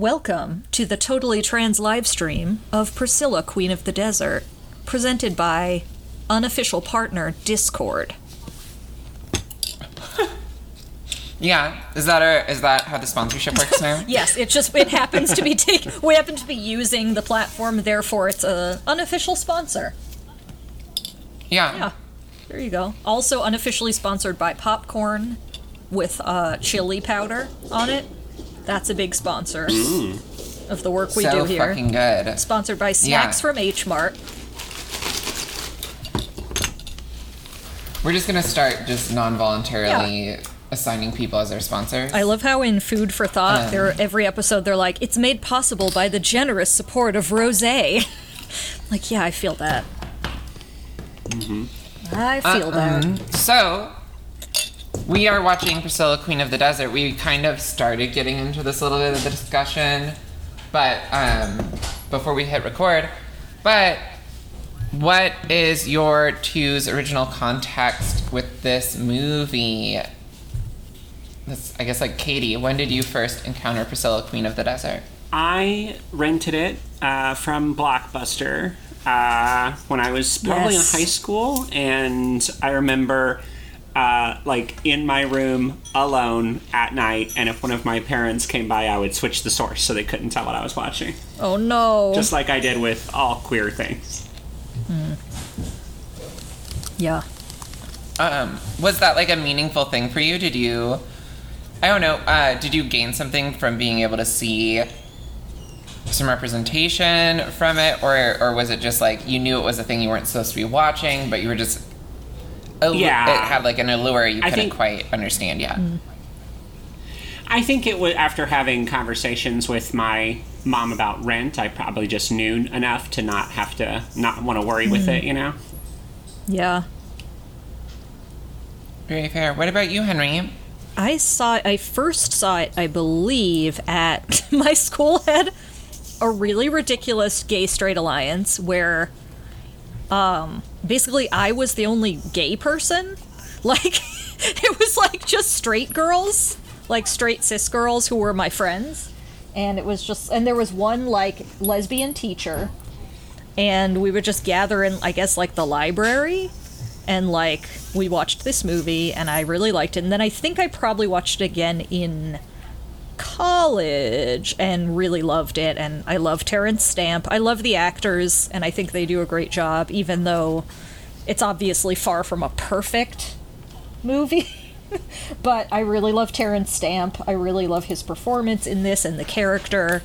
Welcome to the Totally Trans live stream of Priscilla, Queen of the Desert, presented by unofficial partner Discord. Yeah, is that a, is that how the sponsorship works now? Yes, it just it happens to be take we happen to be using the platform, therefore it's a unofficial sponsor. Yeah. Yeah, there you go. Also unofficially sponsored by Popcorn with uh, chili powder on it. That's a big sponsor of the work we so do here. fucking good. Sponsored by Yeah. Snacks from H Mart. We're just gonna start just non-voluntarily assigning people as our sponsors. I love how in Food for Thought, Um. every episode they're like, "It's made possible by the generous support of Rosé." like, yeah, I feel that. I feel that. Um, so, we are watching Priscilla, Queen of the Desert. We kind of started getting into this a little bit of the discussion, but um, before we hit record. But what is your two's original context with this movie? This, I guess, like Katie, when did you first encounter Priscilla, Queen of the Desert? I rented it uh, from Blockbuster uh, when I was probably Yes. in high school, and I remember uh, like in my room alone at night. And if one of my parents came by, I would switch the source so they couldn't tell what I was watching, Oh no. just like I did with all queer things. yeah. Um, was that like a meaningful thing for you? Did you, I don't know, uh, did you gain something from being able to see some representation from it, or or was it just like you knew it was a thing you weren't supposed to be watching, but you were just, allu- Yeah. it had like an allure you I couldn't think- quite understand yet. I think it was after having conversations with my mom about rent. I probably just knew enough to not have to not want to worry with it. You know. Yeah. Very fair. What about you, Henry? I saw I first saw it, I believe, at my school had a really ridiculous gay straight alliance where um basically I was the only gay person. Like it was like just straight girls, like straight cis girls who were my friends. And it was just and there was one like lesbian teacher and we would just gather in I guess like the library and like we watched this movie and I really liked it and then I think I probably watched it again in college and really loved it and I love Terence Stamp. I love the actors and I think they do a great job even though it's obviously far from a perfect movie. but I really love Terence Stamp. I really love his performance in this and the character.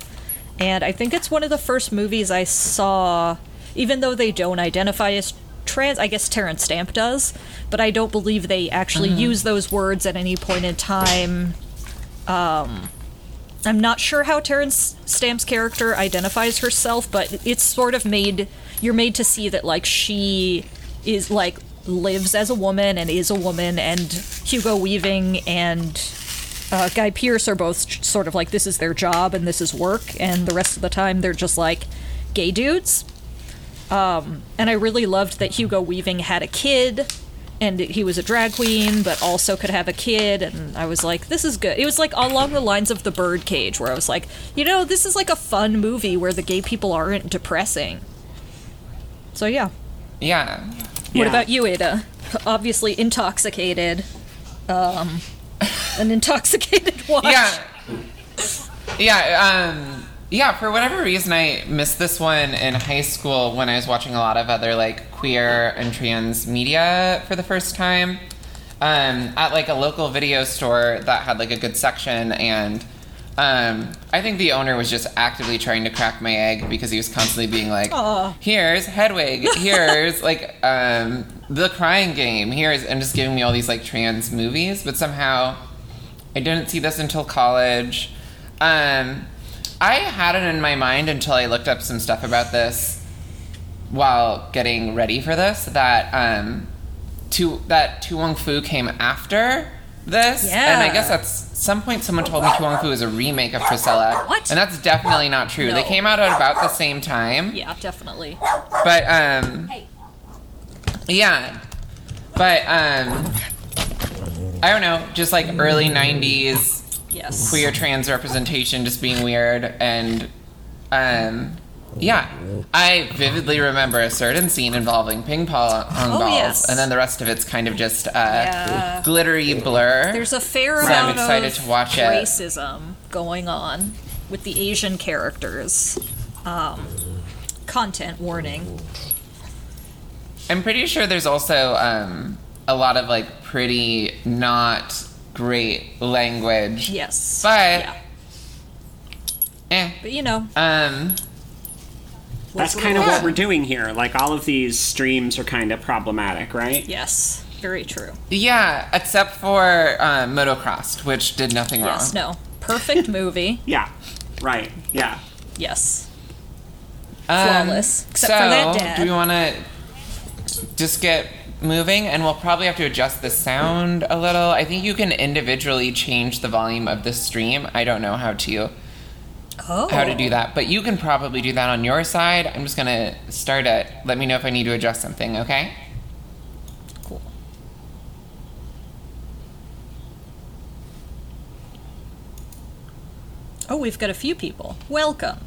And I think it's one of the first movies I saw, even though they don't identify as trans, I guess Terence Stamp does, but I don't believe they actually use those words at any point in time. Um, I'm not sure how Terence Stamp's character identifies herself, but it's sort of made, you're made to see that, like, she is, like, lives as a woman and is a woman, and Hugo Weaving and uh, Guy Pearce are both sort of like this is their job and this is work, and the rest of the time they're just like gay dudes. Um, and I really loved that Hugo Weaving had a kid, and he was a drag queen, but also could have a kid. And I was like, this is good. It was like along the lines of The Birdcage, where I was like, you know, this is like a fun movie where the gay people aren't depressing. So yeah. Yeah. What Yeah. about you, Ada? Obviously intoxicated. Um, an intoxicated watch. Yeah. Yeah, um yeah, for whatever reason I missed this one in high school when I was watching a lot of other like queer and trans media for the first time. Um at like a local video store that had like a good section and um, I think the owner was just actively trying to crack my egg because he was constantly being like, Aw. "Here's Hedwig, here's like um, the Crying Game, here's," and just giving me all these like trans movies. But somehow, I didn't see this until college. Um, I had it in my mind until I looked up some stuff about this while getting ready for this. That um, Tu that To Wong Foo came after this, and I guess at some point someone told me To Wong Foo is a remake of Priscilla, What? and that's definitely not true. They came out at about the same time. Yeah, definitely. But um yeah. But um I don't know, just like early 90s Yes. queer trans representation just being weird and um yeah i vividly remember a certain scene involving ping pong Oh, balls yes. and then the rest of it's kind of just uh Yeah. glittery blur There's a fair So I'm amount excited of to watch it. racism going on with the Asian characters. Um, content warning. i'm pretty sure there's also um a lot of like pretty not great language Yes. But- yeah. eh. But you know, um That's kind of was. what we're doing here. Like all of these streams are kind of problematic, right? yes, very true. yeah except for uh, motocrossed which did nothing wrong Yes, no. Perfect movie. Yeah. Right. Yeah. Yes. Um, Flawless. Except so, for that dad. do we want to just get moving? And we'll probably have to adjust the sound a little. I think you can individually change the volume of the stream. I don't know how to Oh. how to do oh. that, but you can probably do that on your side. I'm just gonna start it. Let me know if I need to adjust something. Okay? Cool. Oh, we've got a few people. Welcome.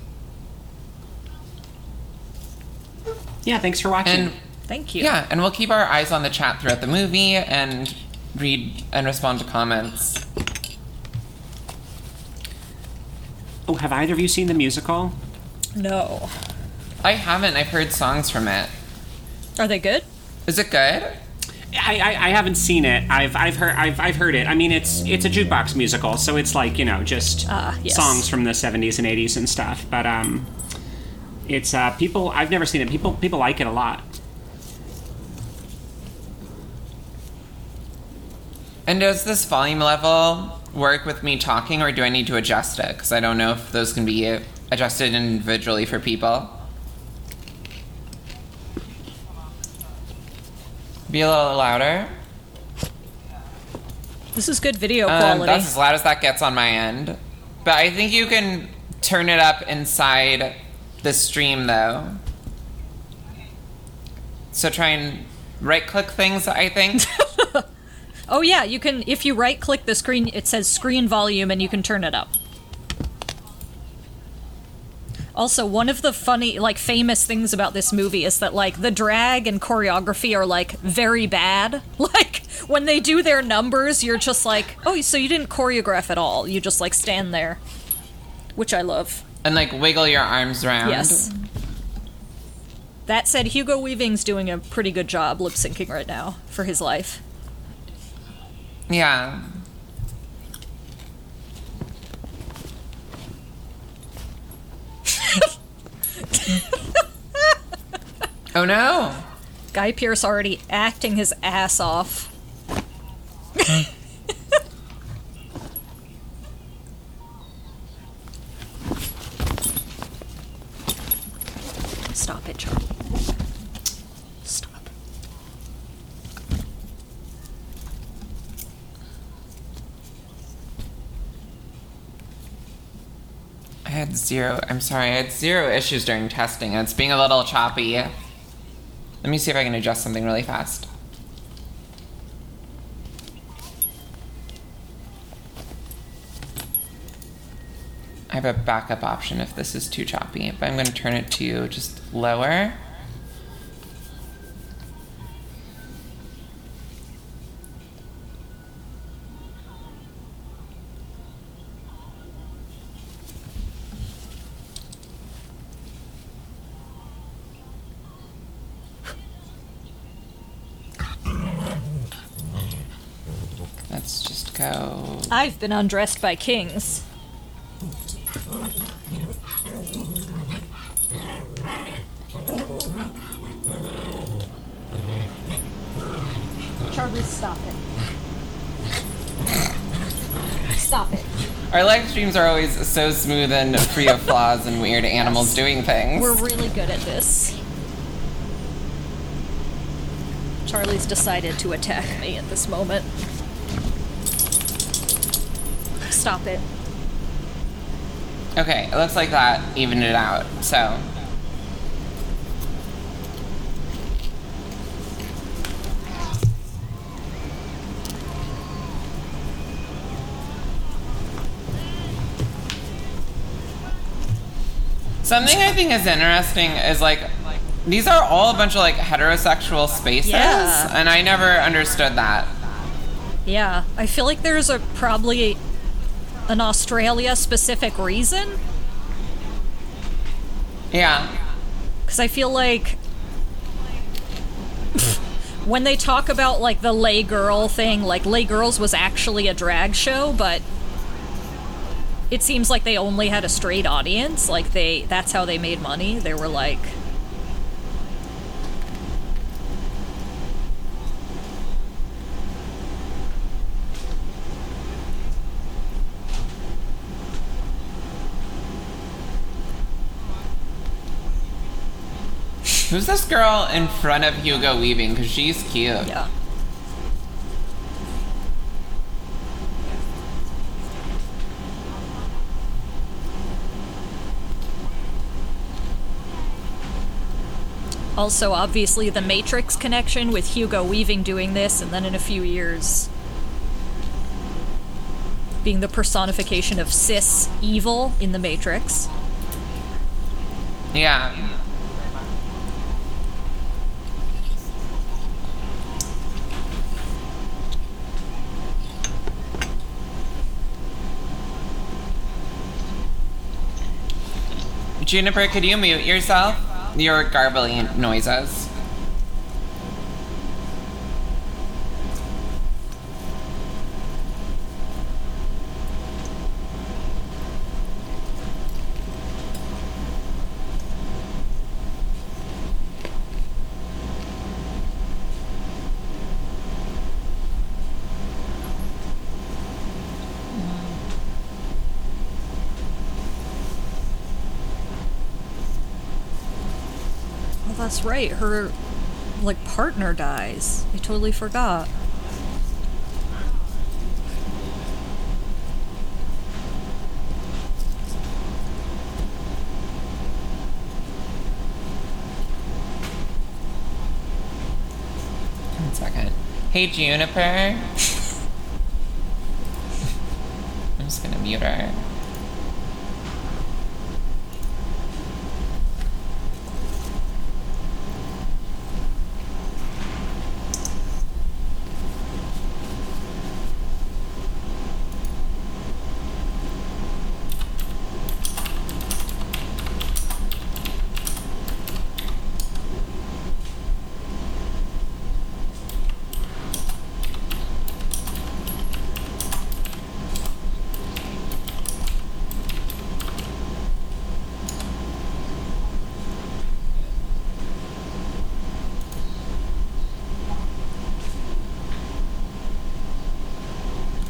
Yeah. Thanks for watching. And Thank you. yeah, and we'll keep our eyes on the chat throughout the movie and read and respond to comments. oh, have either of you seen the musical? No. I haven't. I've heard songs from it. Are they good? Is it good? I, I, I haven't seen it. I've I've heard I've, I've heard it. I mean, it's it's a jukebox musical, so it's like you know just Ah, yes. songs from the '70s and '80s and stuff. But um, it's uh people. I've never seen it. People people like it a lot. And does this volume level work with me talking, or do I need to adjust it? Because I don't know if those can be adjusted individually for people. Be a little louder. This is good video Um, quality. that's as loud as that gets on my end. But I think you can turn it up inside the stream, though. So try and right click things, I think. oh yeah, you can if you right click the screen it says screen volume and you can turn it up. Also, one of the funny, like, famous things about this movie is that, like, the drag and choreography are, like, very bad. Like, when they do their numbers, you're just like, oh, so you didn't choreograph at all. You just, like, stand there. Which I love. and like wiggle your arms around. Yes. That said, Hugo Weaving's doing a pretty good job lip syncing right now for his life. Yeah. oh no. Guy Pearce already acting his ass off. Stop it, Charlie. Had zero. I'm sorry. I had zero issues during testing. It's being a little choppy. Let me see if I can adjust something really fast. I have a backup option if this is too choppy, but I'm going to turn it to just lower. Let's go. I've been undressed by kings. Charlie, stop it. Stop it. Our live streams are always so smooth and free of flaws and weird animals doing things. We're really good at this. Charlie's decided to attack me at this moment. Stop it. Okay, it looks like that evened it out, so. Something I think is interesting is like these are all a bunch of like heterosexual spaces, yeah. and I never understood that. Yeah, I feel like there's a probably an Australia specific reason Yeah. because I feel like when they talk about like the Les Girl thing, like Les Girls was actually a drag show, but it seems like they only had a straight audience. Like they that's how they made money. They were like Who's this girl in front of Hugo Weaving? Because she's cute. yeah. Also, obviously, the Matrix connection with Hugo Weaving doing this, and then in a few years being the personification of cis evil in the Matrix. Yeah. Juniper, could you mute yourself? Your garbling noises. Oh, that's right. Her like partner dies. I totally forgot. One second. Hey, Juniper. I'm just gonna mute her.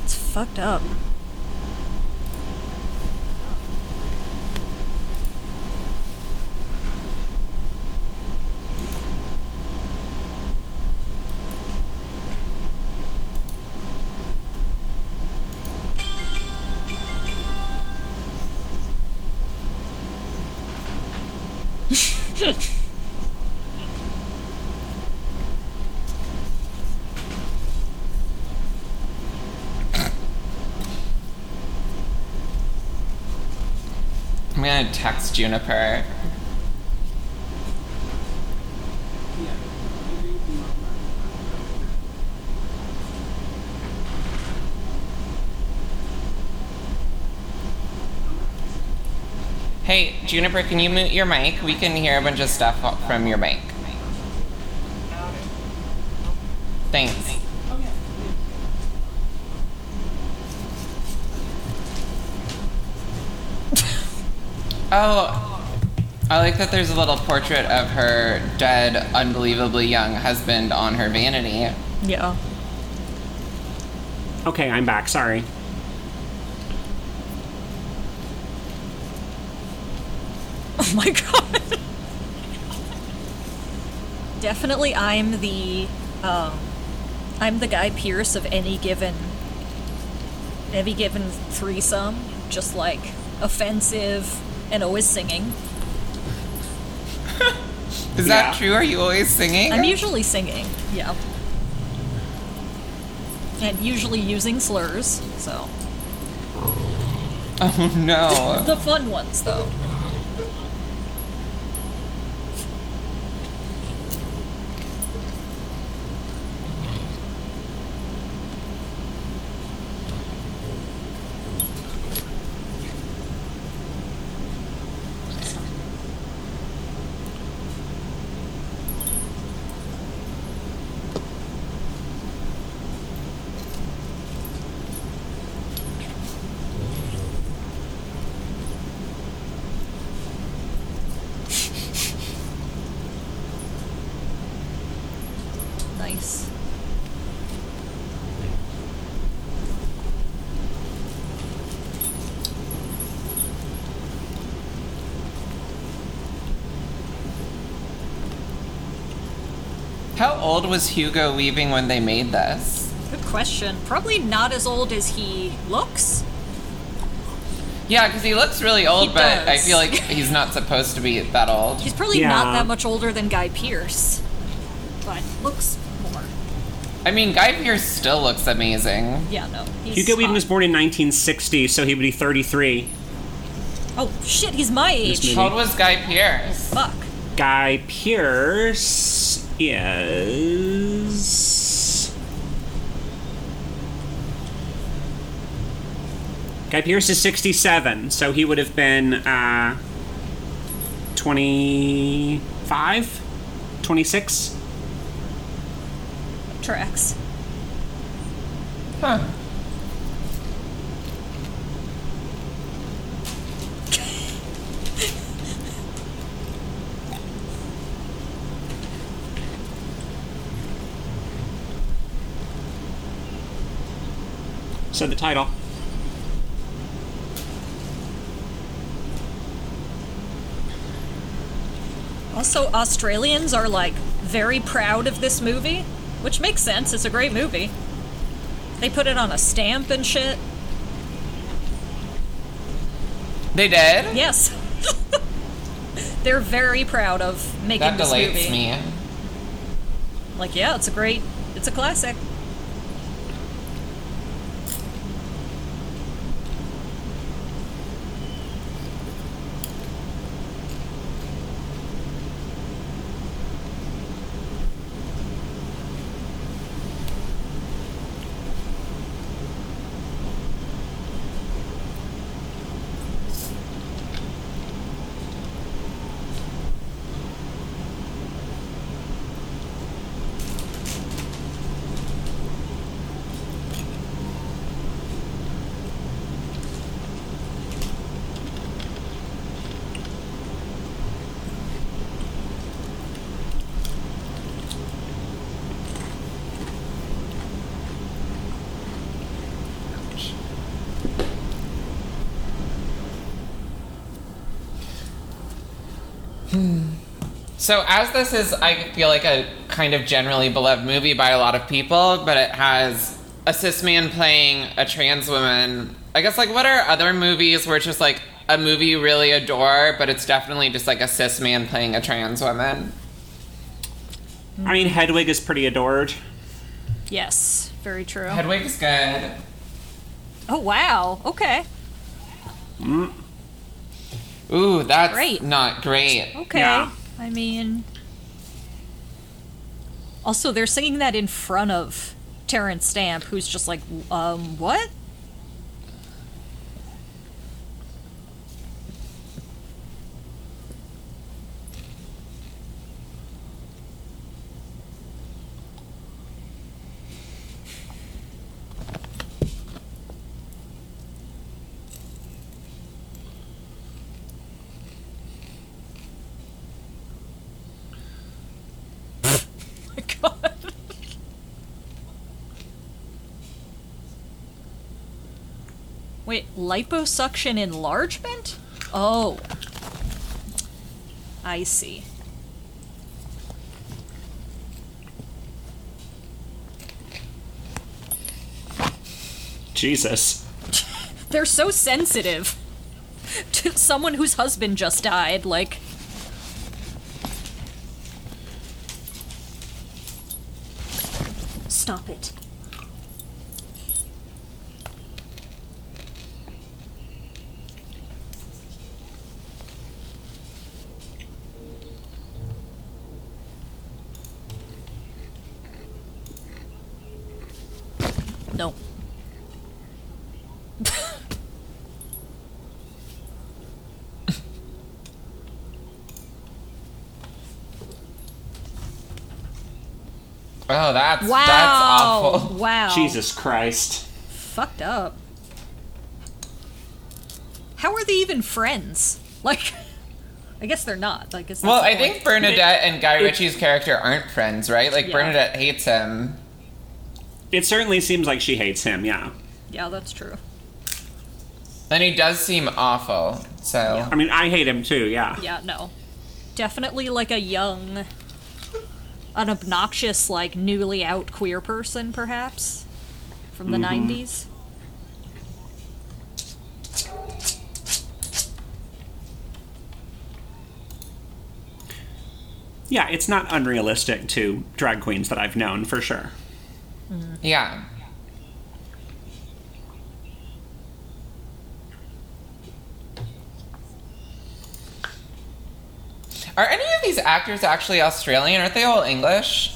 It's fucked up. Text Juniper. Hey, Juniper, can you mute your mic? We can hear a bunch of stuff from your mic. Thanks. Oh, I like that there's a little portrait of her dead, unbelievably young husband on her vanity. Yeah. Okay, I'm back. Sorry. Oh my god. Definitely I'm the um I'm the guy Pearce of any given any given threesome, just like offensive and always singing. Is Yeah. that true? Are you always singing? I'm usually singing, yeah. And usually using slurs, so oh no. the fun ones though. nice. How old was Hugo Weaving when they made this? Good question. Probably not as old as he looks. Yeah, because he looks really old, He but I feel like he's not supposed to be that old. He's probably Yeah. not that much older than Guy Pearce, but looks more. I mean, Guy Pearce still looks amazing. Yeah, no. He's Hugo Weaving was born in 1960, so he would be 33. Oh shit, he's my age. movie. How old was Guy Pearce? Fuck. Guy Pearce is. Guy Pearce is 67, so he would have been uh, 25? 26? Tracks. Huh. So the title. Also, Australians are like very proud of this movie, which makes sense. It's a great movie. They put it on a stamp and shit. They did? Yes. They're very proud of making That this delights movie. me. Like, yeah, it's a great, it's a classic. So, as this is, I feel like a kind of generally beloved movie by a lot of people, but it has a cis man playing a trans woman. I guess, like, what are other movies where it's just like a movie you really adore, but it's definitely just like a cis man playing a trans woman? I mean, Hedwig is pretty adored. Yes, very true. Hedwig's good. Oh wow. Okay. Mm. Ooh, that's Great. not great. Okay. Yeah. I mean, also they're singing that in front of Terence Stamp, who's just like, um, what? Liposuction enlargement? Oh. I see. Jesus. They're so sensitive to someone whose husband just died. Like, stop it. No. Oh, that's Wow. that's awful. Wow. Jesus Christ. Fucked up. How are they even friends? Like, I guess they're not. Like, guess. Well, I point. think Bernadette and Guy it- Ritchie's character aren't friends, right? Like Yeah. Bernadette hates him. It certainly seems like she hates him. Yeah. Yeah, that's true. And he does seem awful. So I mean, I hate him too. Yeah. Yeah, no. Definitely like a young, an obnoxious, like newly out queer person, perhaps, from the mm-hmm. 90s. Yeah, it's not unrealistic to drag queens that I've known for sure. Mm-hmm. yeah. Are any of these actors actually Australian? Aren't they all English?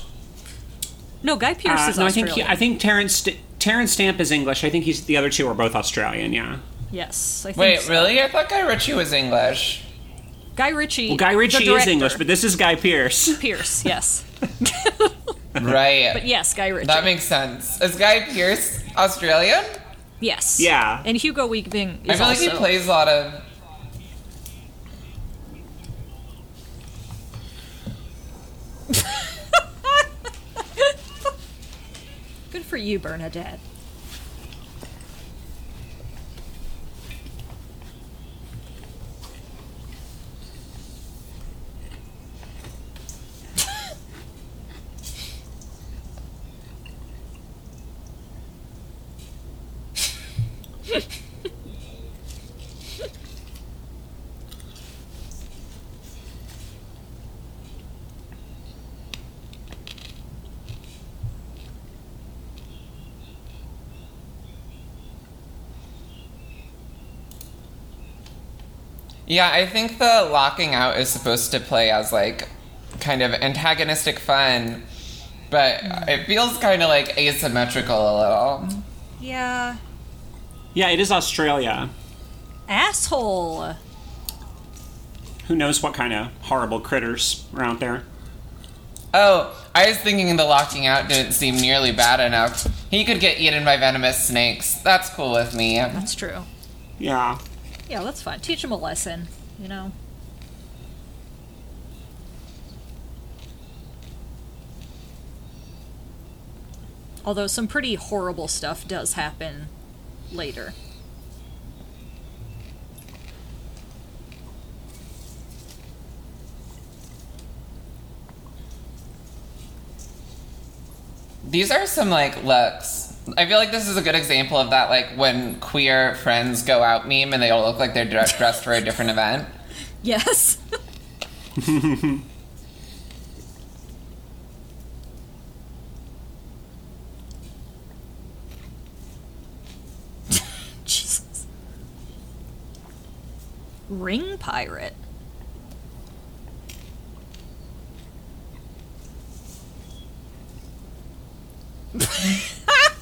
No, Guy Pearce Uh, is no, I think Australian. he, I think Terence St- Terence Stamp is English. I think he's the other two are both Australian. Yeah. yes, I think Wait, so. really? I thought Guy Ritchie was English. Guy Ritchie. Well, Guy Ritchie is. English, but this is Guy Pearce. Pearce, yes. Right. But yes, Guy Ritchie. That makes sense. Is Guy Pearce Australian? yes. Yeah. And Hugo Weaving I is feel like he plays a lot of. For you, Bernadette. Yeah, I think the locking out is supposed to play as like kind of antagonistic fun, but mm. it feels kind of like asymmetrical a little. Yeah. Yeah, it is Australia. Asshole. Who knows what kind of horrible critters are out there? Oh, I was thinking the locking out didn't seem nearly bad enough. He could get eaten by venomous snakes. That's cool with me. That's true. Yeah. Yeah, that's fine. Teach him a lesson, you know? Although some pretty horrible stuff does happen later. These are some like looks. I feel like this is a good example of that, like when queer friends go out meme and they all look like they're dressed for a different event. Yes. Jesus. Ring pirate.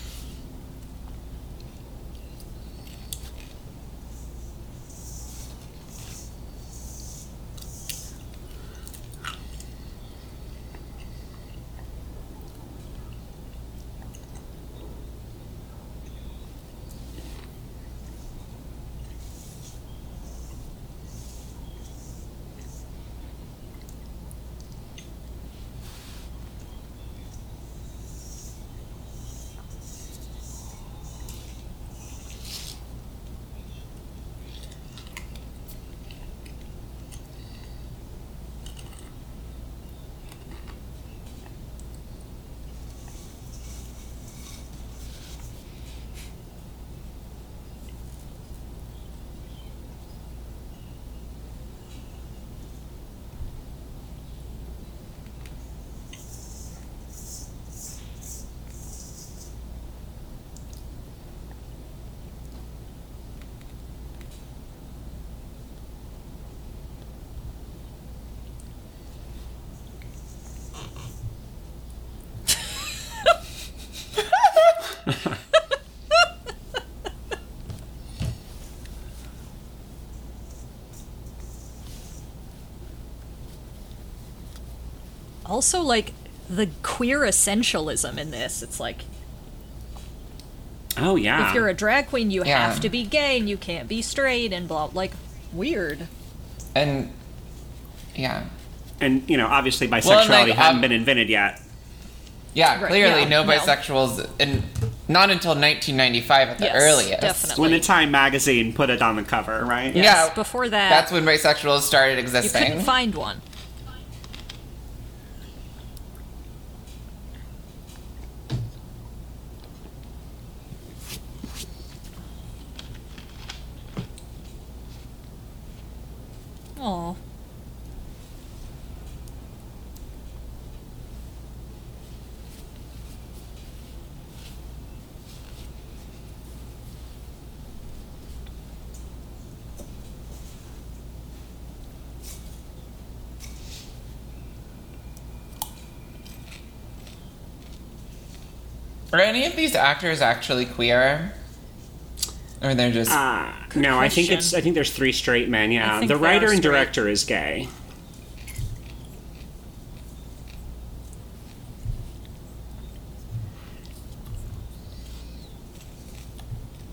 Also, like, the queer essentialism in this. It's like, Oh yeah. If you're a drag queen, you Yeah. have to be gay and you can't be straight and blah. Like, weird. And yeah. and you know, obviously bisexuality well, like, hadn't um, been invented yet. Yeah, Right, clearly yeah, no no. bisexuals and not until 1995 at the Yes, earliest. definitely. When the Time magazine put it on the cover, right? Yes, Yeah. before that, That's when bisexuals started existing. you existing. couldn't find one. Oh. Are any of these actors actually queer? Or they're just Uh, no, I think it's. I think there's three straight men. Yeah, the writer and director is gay.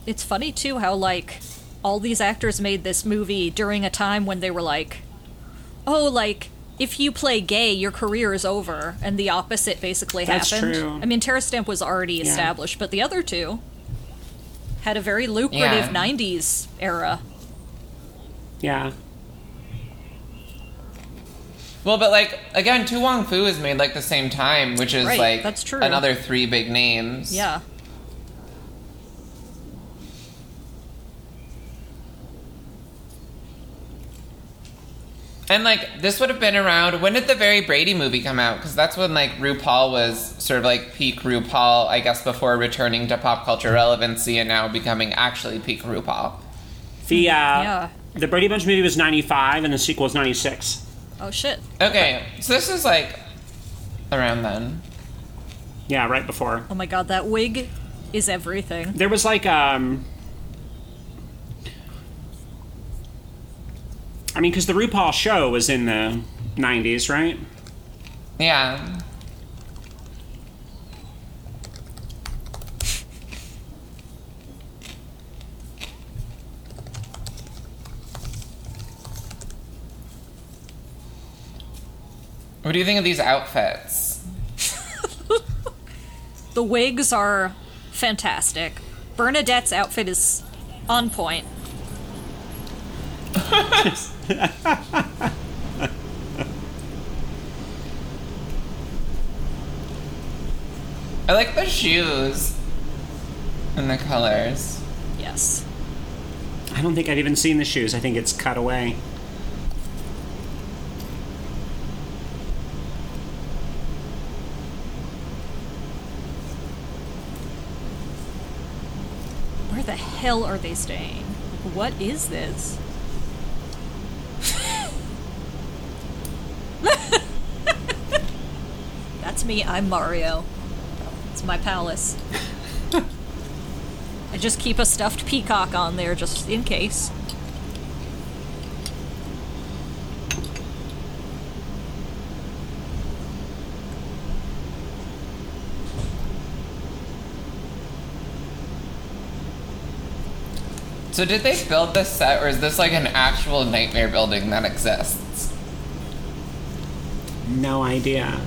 It's funny too how like all these actors made this movie during a time when they were like, oh, like if you play gay, your career is over, and the opposite basically That's happened. true. I mean, Terence Stamp was already Yeah. established, but the other two had a very lucrative Yeah. '90s era. Yeah. Well, but like again, To Wong Foo is made like the same time, which is Right, like that's true. another three big names. Yeah. And like this would have been around. When did the Very Brady movie come out? Because that's when like RuPaul was sort of like peak RuPaul, I guess, before returning to pop culture relevancy and now becoming actually peak RuPaul. The uh, Yeah. the Brady Bunch movie was '95, and the sequel was '96. Oh shit. Okay, so this is like around then. Yeah, right before. Oh my god, that wig is everything. There was like um. I mean, because the RuPaul show was in the '90s, right? Yeah. What do you think of these outfits? The wigs are fantastic. Bernadette's outfit is on point. I like the shoes and the colors. Yes. I don't think I've even seen the shoes. I think it's cut away. Where the hell are they staying? What is this? That's me. I'm Mario. It's my palace. I just keep a stuffed peacock on there just in case. So did they build this set, or is this like an actual nightmare building that exists? No idea.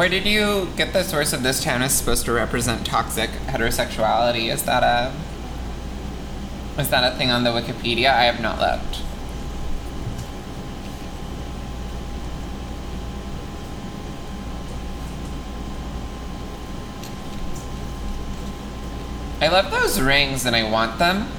Where did you get the source of this town is supposed to represent toxic heterosexuality? Is that a Is that a thing on the Wikipedia? I have not looked. I love those rings and I want them.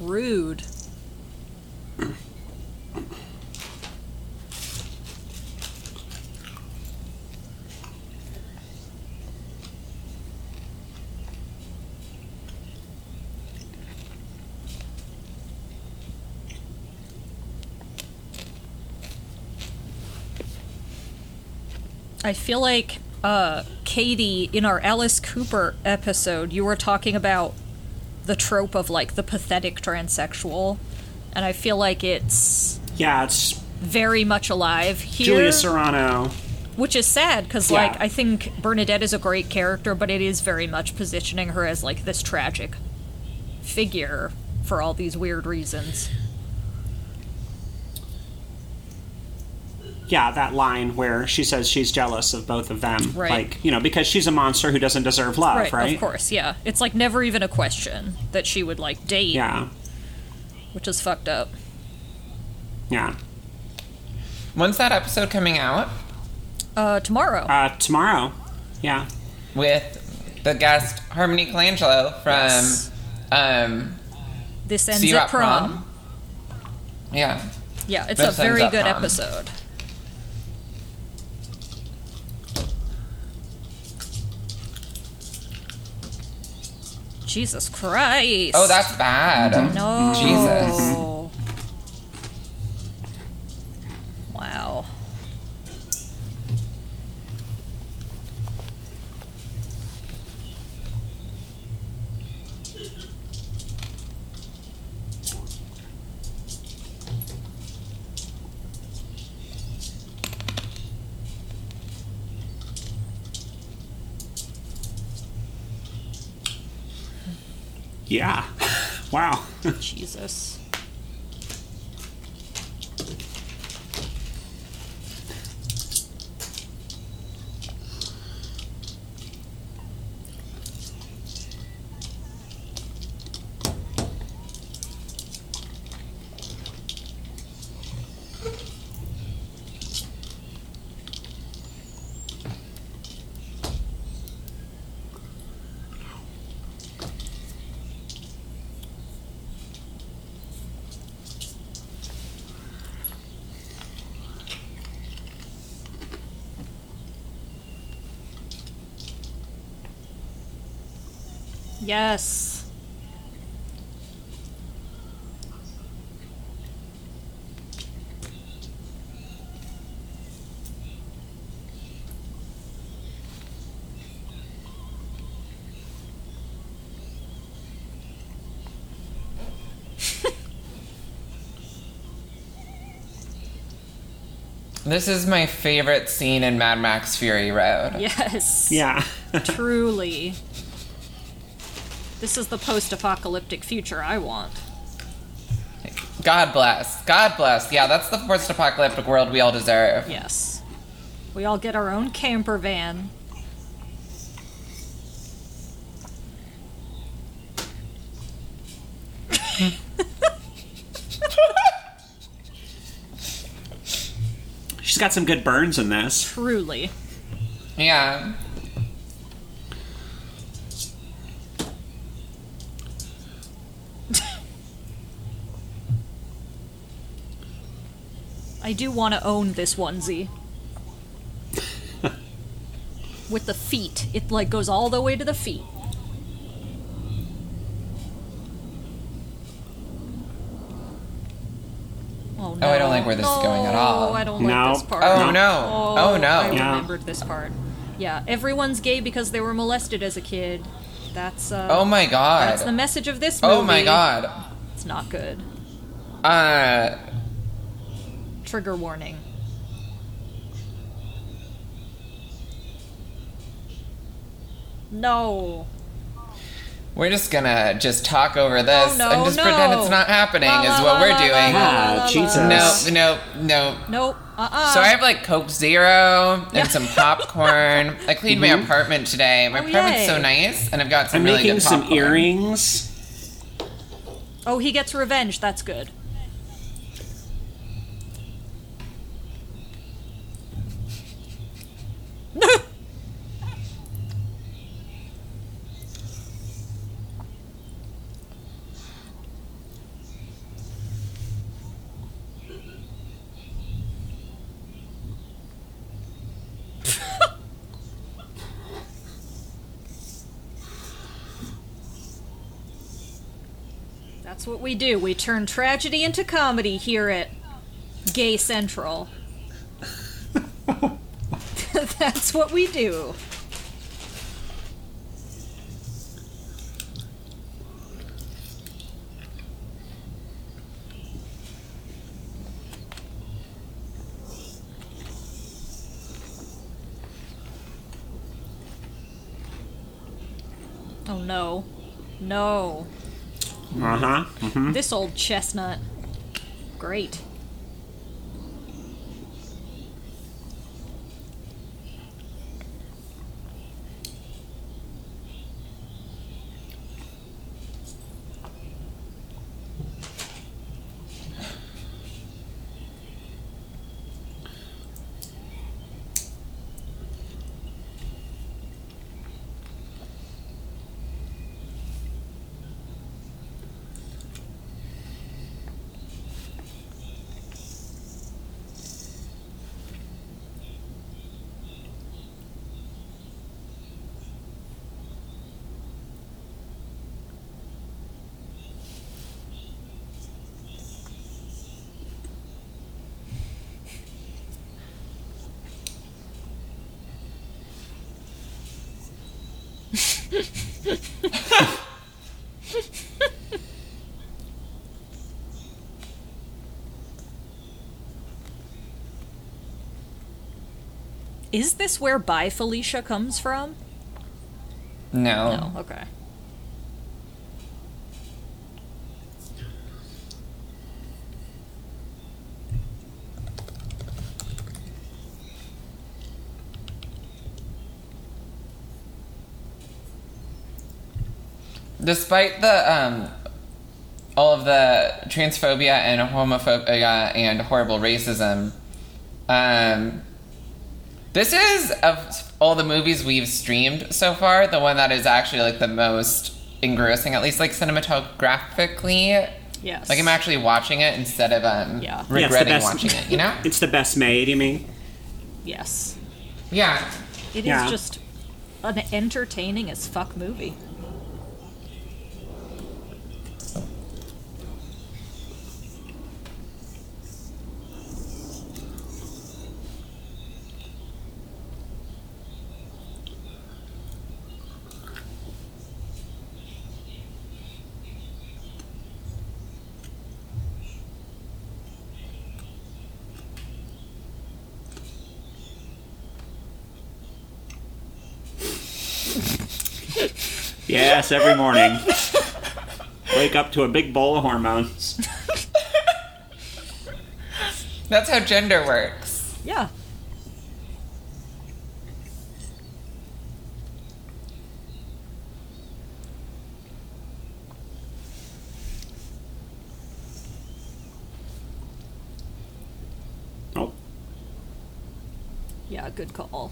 Rude. I feel like uh Katie in our Alice Cooper episode you were talking about the trope of like the pathetic transsexual and I feel like it's Yeah, it's very much alive here Julia Serano. which is sad because Yeah. like I think Bernadette is a great character but it is very much positioning her as like this tragic figure for all these weird reasons. Yeah, that line where she says she's jealous of both of them. Right. Like, you know, because she's a monster who doesn't deserve love, right? Of course, yeah. It's like never even a question that she would like date, Yeah. which is fucked up. Yeah. When's that episode coming out? Uh, tomorrow. Uh, tomorrow. Yeah. With the guest Harmony Colangelo from Yes. um, this ends See You at at prom. Yeah. Yeah, it's This a very good prom. episode. Jesus Christ. Oh, that's bad. no. Jesus. Wow. Yeah. Wow. Jesus. Yes. This is my favorite scene in Mad Max Fury Road. Yes. Yeah. Truly. This is the post apocalyptic future I want. God bless. God bless. Yeah, that's the post apocalyptic world we all deserve. Yes. We all get our own camper van. She's got some good burns in this. Truly. Yeah. I do want to own this onesie. With the feet. It like goes all the way to the feet. Oh no. Oh, I don't like where this is going at all. No, I don't No. like this part. Oh no. Oh no. I Yeah. remembered this part. Yeah, everyone's gay because they were molested as a kid. That's uh Oh my god. That's the message of this movie. Oh my god. It's not good. Uh Trigger warning. No. we're just gonna just talk over this Oh, no, and just no. pretend it's not happening La, is la, what la, we're la, doing. la, la, Yeah, la, la. Jesus. No, no, no. Nope. Uh-uh. So I have like Coke Zero and Yeah. some popcorn. I cleaned my mm-hmm. apartment today. My Oh, apartment's so nice, and I've got some I'm really making good some earrings. Oh, he gets revenge. That's good. That's what we do. We turn tragedy into comedy here at Gay Central. That's what we do. Oh no. No. Uh huh. hmm This old chestnut. Great. Is this where bye Felicia comes from? No. No, okay. Despite the um, all of the transphobia and homophobia and horrible racism, um, this is of all the movies we've streamed so far the one that is actually like the most engrossing, at least like cinematographically. Yes. Like I'm actually watching it instead of um, Yeah. Yeah, regretting best- watching it. You know? It's the best made, you mean? Yes. yeah. It is Yeah. just an entertaining as fuck movie. Yes, every morning. Wake up to a big bowl of hormones. That's how gender works. Yeah. Oh, Yeah, good call.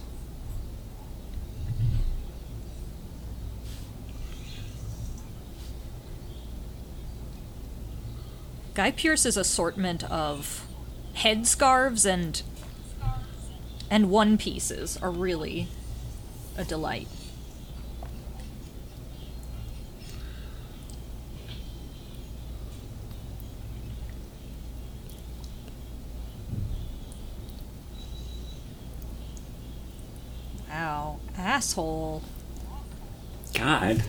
Guy Pearce's assortment of headscarves and and one pieces are really a delight. Ow, asshole. God.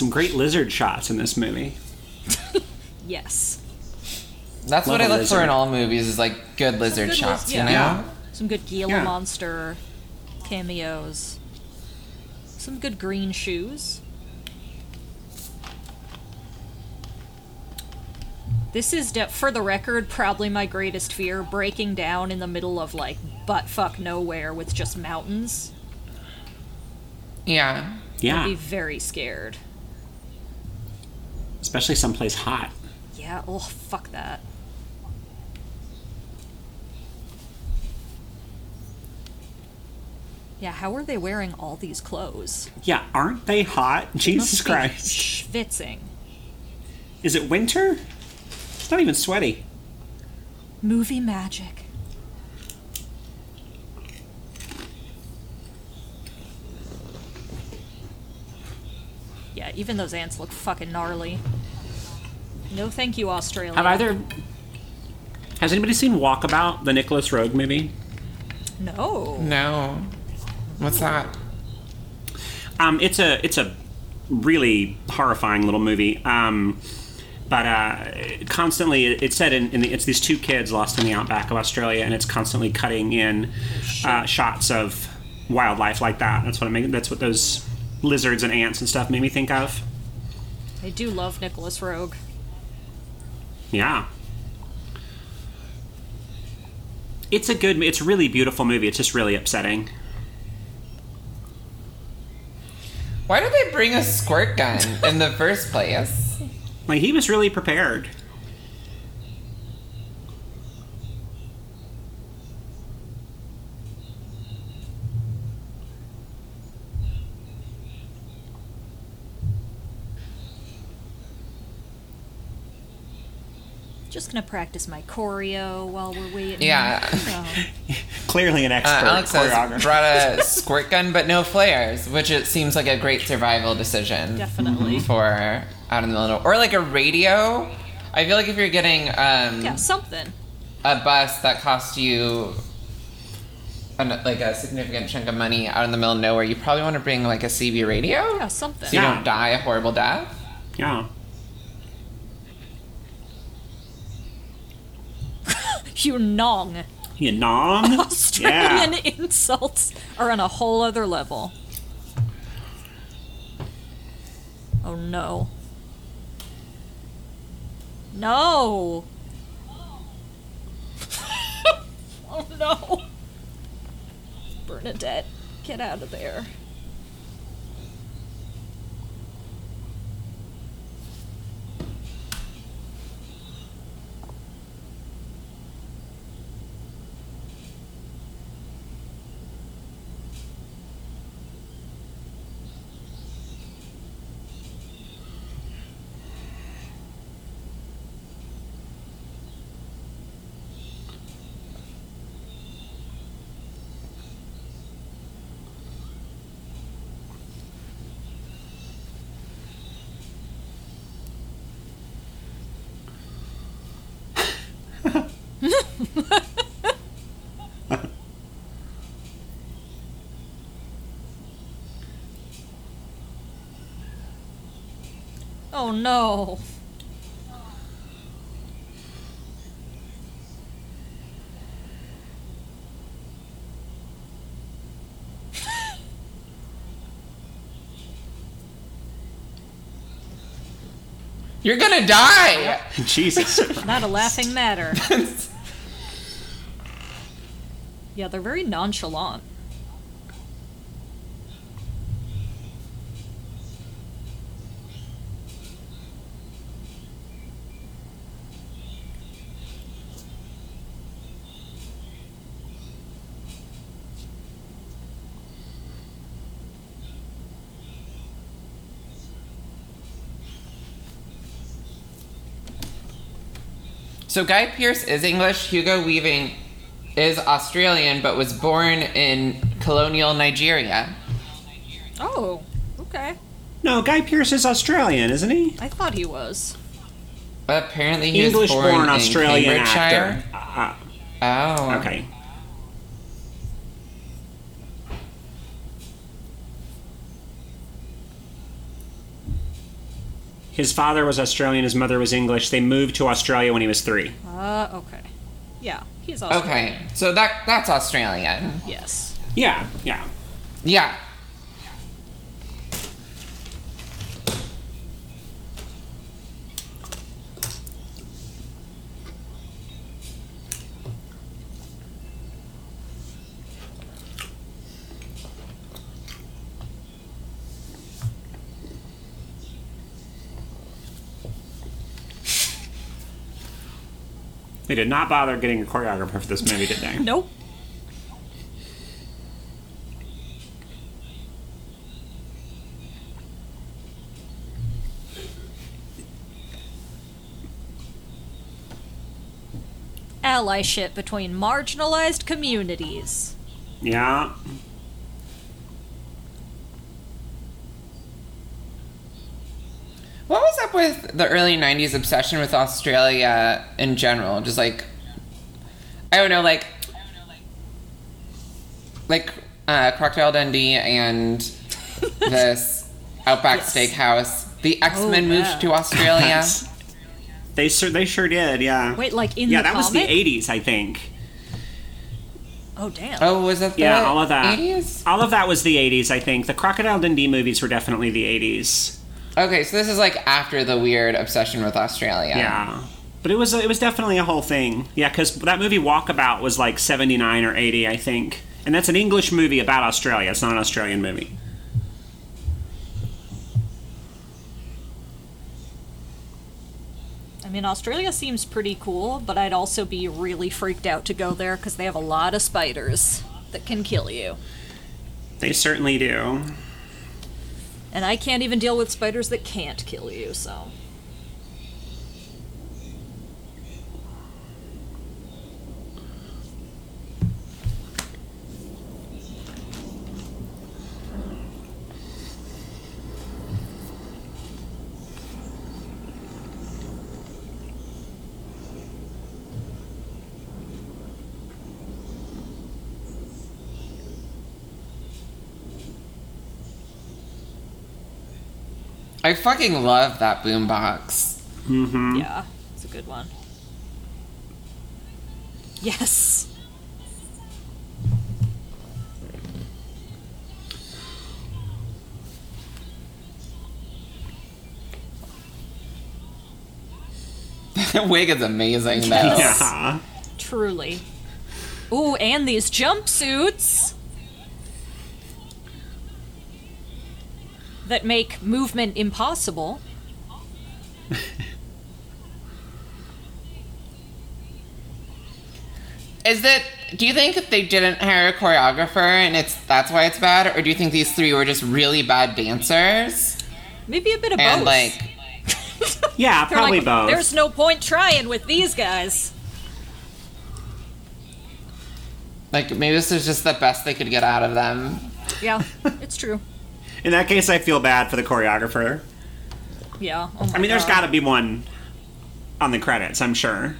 Some great lizard shots in this movie. Yes. That's Love what I look for lizard. in all movies is like good lizard Good shots, liz- you know? Yeah. Some good Gila Yeah. Monster cameos. Some good green shoes. This is, de- for the record, probably my greatest fear breaking down in the middle of like butt fuck nowhere with just mountains. Yeah. Yeah. I'd Yeah, be very scared. Especially someplace hot. Yeah, oh, fuck that. Yeah, how are they wearing all these clothes? Yeah, aren't they hot? Jesus Christ. Schwitzing. Is it winter? It's not even sweaty. Movie magic. Yeah, even those ants look fucking gnarly. No thank you, Australia. Have either. Has anybody seen Walkabout, the Nicolas Roeg movie? No. No. What's that? Um, it's a it's a really horrifying little movie. Um, but uh, constantly, it's set in, in the, it's these two kids lost in the outback of Australia, and it's constantly cutting in uh, shots of wildlife like that. That's what it made, That's what those lizards and ants and stuff made me think of. I do love Nicolas Roeg. Yeah. It's a good. It's a really beautiful movie. It's just really upsetting. Why did they bring a squirt gun in the first place? Like he was really prepared. Just gonna practice my choreo while we're waiting. Yeah. So, Clearly an Uh, expert Alex has choreographer. brought a squirt gun, but no flares, which it seems like a great survival decision definitely. for out in the middle, of, or like a radio. I feel like if you're getting um, Yeah, something. a bus that costs you an, like a significant chunk of money out in the middle of nowhere, you probably want to bring like a CB radio, Yeah, something. so you Yeah. don't die a horrible death. yeah. You nong. You nom? Australian Yeah. insults are on a whole other level. Oh no. No. oh no. Bernadette, get out of there. Oh no. You're gonna die. Jesus. Not a laughing matter. yeah, they're very nonchalant. So Guy Pearce is English. Hugo Weaving is Australian, but was born in colonial Nigeria. Oh, okay. No, Guy Pearce is Australian, isn't he? I thought he was. Apparently, he was English born, born in Australian Cambridgeshire. actor. Oh, Uh, okay. His father was Australian, his mother was English. They moved to Australia when he was three. Uh, okay. Yeah, he's Australian. Okay, so that that's Australian. Yes. Yeah, yeah. Yeah. They did not bother getting a choreographer for this movie, did they? Nope. Allyship between marginalized communities. Yeah. What was up with the early '90s obsession with Australia in general? Just like, I don't know, like, like uh, Crocodile Dundee and this Outback Yes. Steakhouse. The X Men Oh, moved yeah. to Australia. They sure they sure did, yeah. Wait, like in yeah, the that was the 80s, I think. Oh damn. oh, was that The Yeah, all of that. 80s? All of that was the 80s, I think. The Crocodile Dundee movies were definitely the 80s. Okay, so this is like after the weird obsession with Australia. Yeah. But it was it was definitely a whole thing. Yeah, cuz that movie Walkabout was like 79 or 80, I think. And that's an English movie about Australia. It's not an Australian movie. I mean, Australia seems pretty cool, but I'd also be really freaked out to go there because they have a lot of spiders that can kill you. They certainly do. And I can't even deal with spiders that can't kill you, so. I fucking love that boombox. Mm-hmm. Yeah, it's a good one. Yes. That wig is amazing, though. Yes. Yeah. Truly. Ooh, and these jumpsuits. That make movement impossible. Is it? Do you think that they didn't hire a choreographer and it's that's why it's bad, or do you think these three were just really bad dancers Maybe a bit of and both. like Yeah, probably like, both. There's no point trying with these guys. like maybe this is just the best they could get out of them? Yeah, it's true. In that case, I feel bad for the choreographer. Yeah. Oh I mean, there's got to be one on the credits, I'm sure.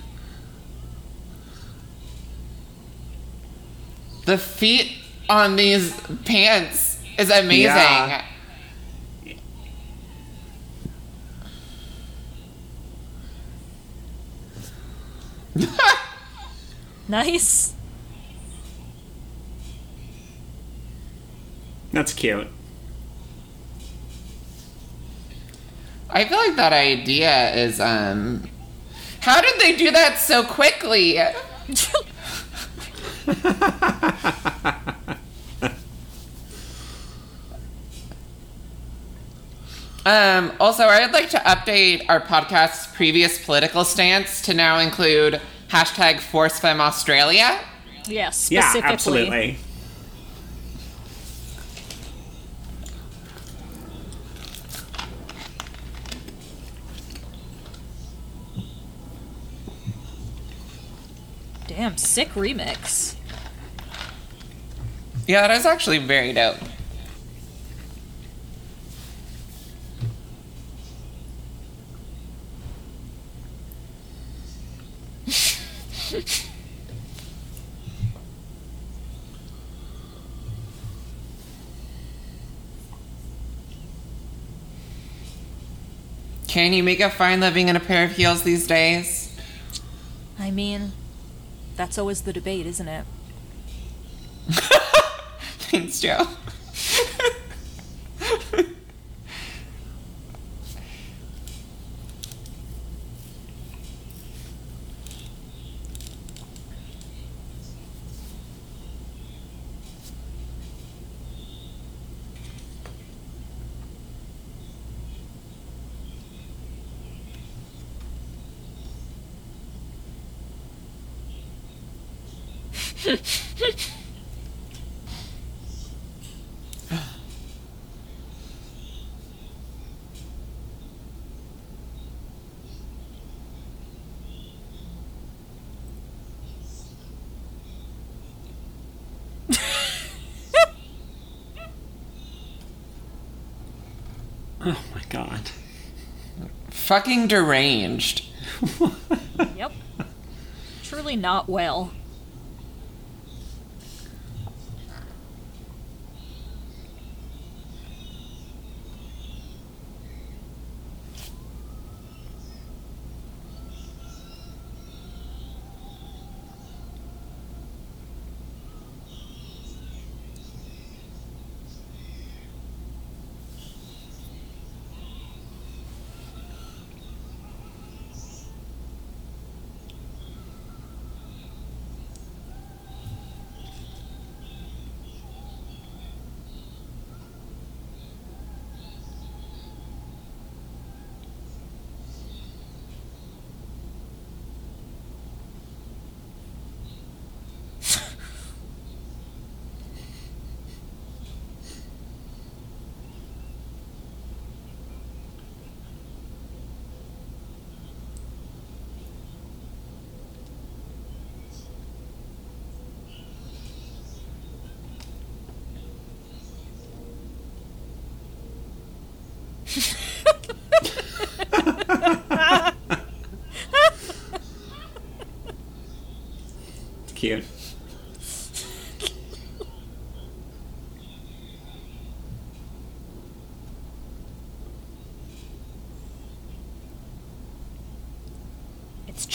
The feet on these pants is amazing. Yeah. nice. That's cute. I feel like that idea is um how did they do that so quickly? Um, also, I'd like to update our podcast's previous political stance to now include hashtag ForceFemAustralia. Yeah, Yeah, specifically. absolutely. Damn, sick remix. Yeah, that is actually very dope. Can you make a fine living in a pair of heels these days? I mean, that's always the debate, isn't it? Thanks, Joe. Oh my god. Fucking deranged. Yep. Truly not well.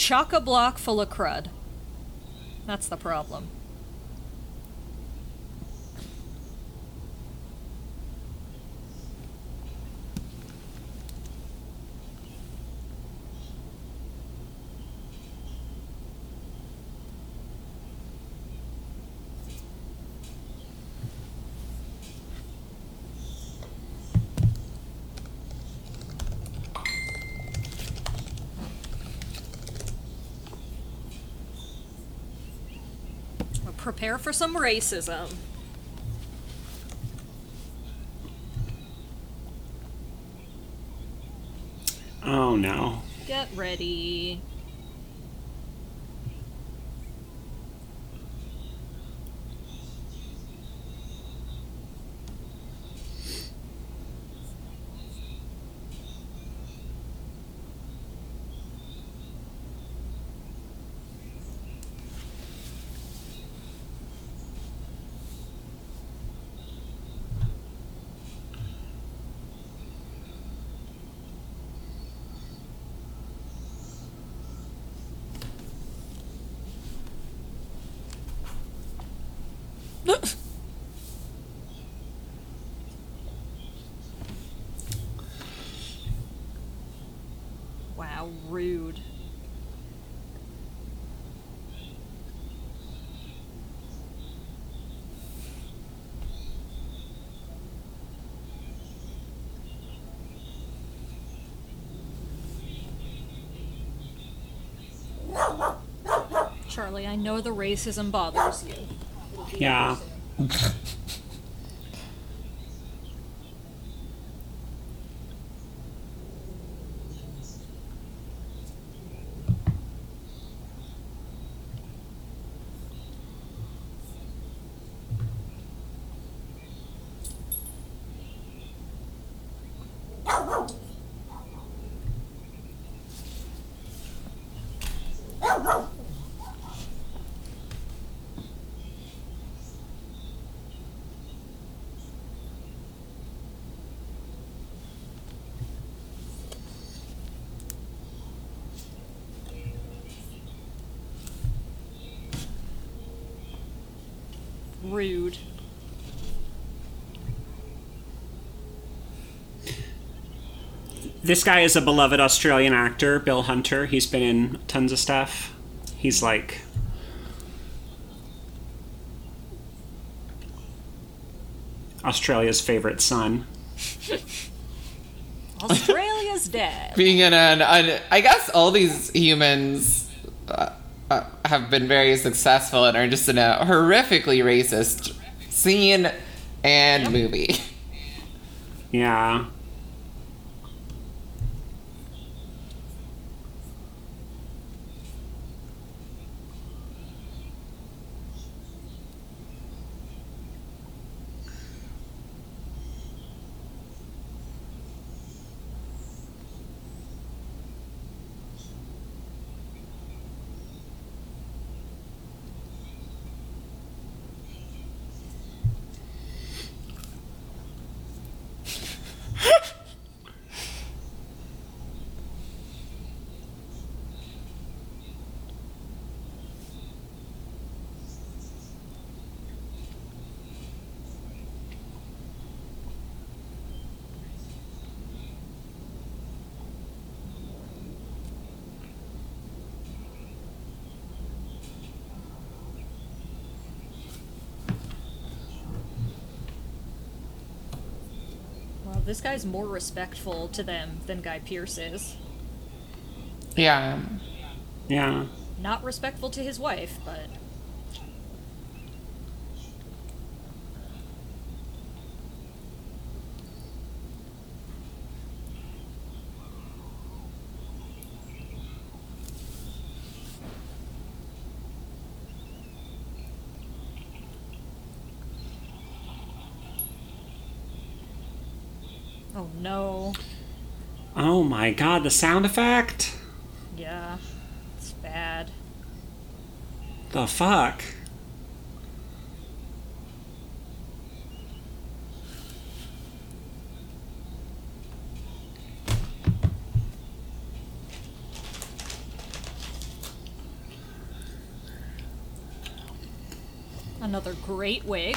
Chock a block full of crud. That's the problem. Prepare for some racism. Oh no. Get ready. wow, rude. Charlie, I know the racism bothers you. Yeah. Rude. This guy is a beloved Australian actor, Bill Hunter. He's been in tons of stuff. He's like Australia's favorite son. Australia's dead. being in an, an I guess all these humans have been very successful and are just in a horrifically racist scene and movie. Yeah. This guy's more respectful to them than Guy Pearce is. Yeah. Yeah. Not respectful to his wife, but Oh no. Oh my god, the sound effect? Yeah. It's bad. The fuck? Another great wig.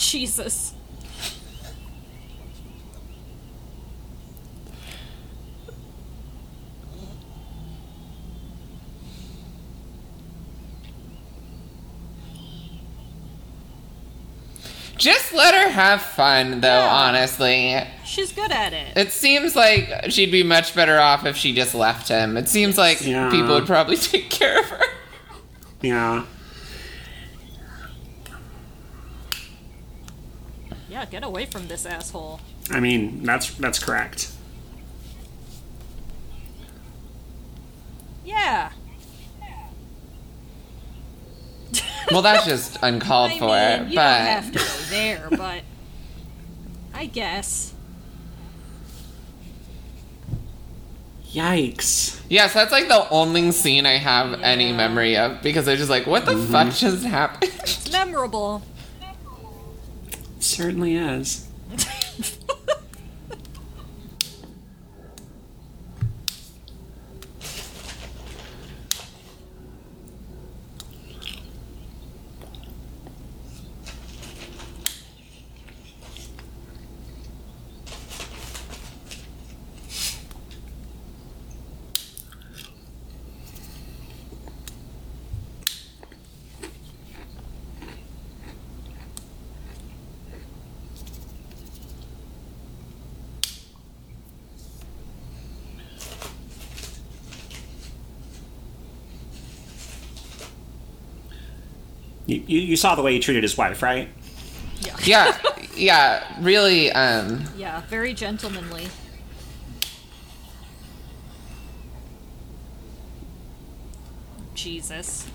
Jesus. Just let her have fun, though, Yeah. honestly. She's good at it. It seems like she'd be much better off if she just left him. It seems like Yeah. people would probably take care of her. Yeah. Yeah, get from this asshole. I mean, that's that's correct. Yeah. Well, that's just uncalled I for, mean, you but don't have to go there, but I guess. Yikes. yes, that's like the only scene I have any memory of because I was just like, what the mm-hmm. fuck just happened? It's memorable. Certainly is. You, you, you saw the way he treated his wife, right? yeah, yeah, really. Um, Yeah, very gentlemanly. Jesus.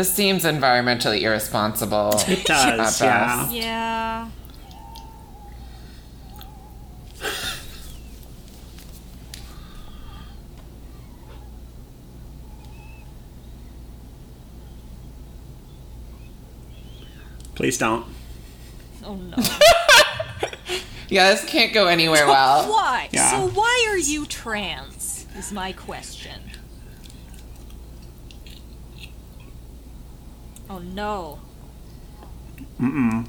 This seems environmentally irresponsible. It does, yeah. best. Yeah. Please don't. Oh no. Yeah, this can't go anywhere well. why? Yeah. So why are you trans? Is my question. Oh no. Mm-mm.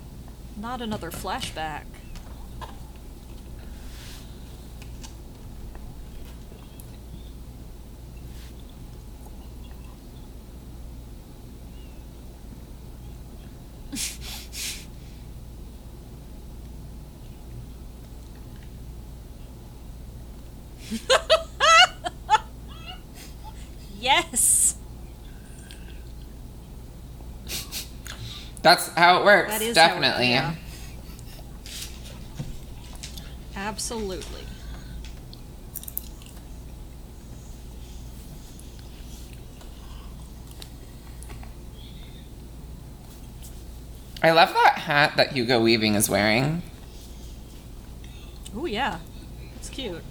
Not another flashback. Yes. That's how it works. That is how it- definitely. yeah. Absolutely. I love that hat that Hugo Weaving is wearing. Oh yeah. It's cute.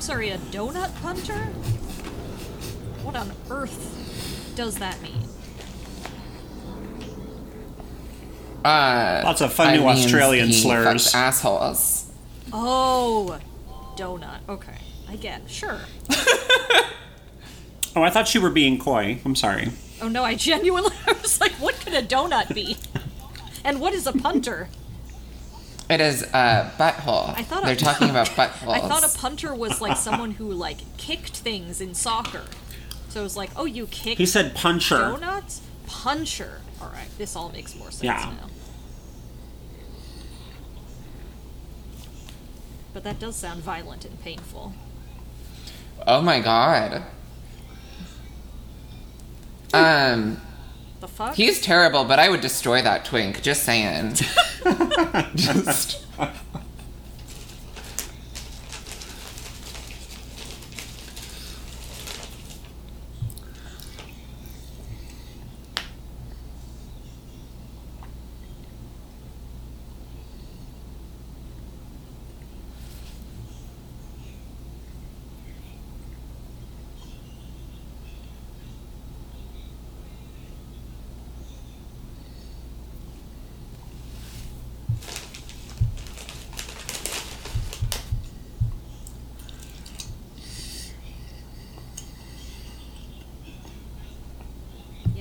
I'm sorry, a donut punter? What on earth does that mean? Uh, Lots of fun I new Australian he slurs. assholes. Oh, donut. Okay, I get. Sure. Oh, I thought you were being coy. I'm sorry. Oh no, I genuinely I was like, what could a donut be? And what is a punter? It is a butthole. I thought a- they're talking about buttholes. I thought a punter was like someone who like kicked things in soccer. So it was like, oh, you kick He said puncher. donuts? Puncher. All right, this all makes more sense Yeah. now. But that does sound violent and painful. Oh my god. Um, The fuck? he's terrible, but I would destroy that twink. Just saying. Just.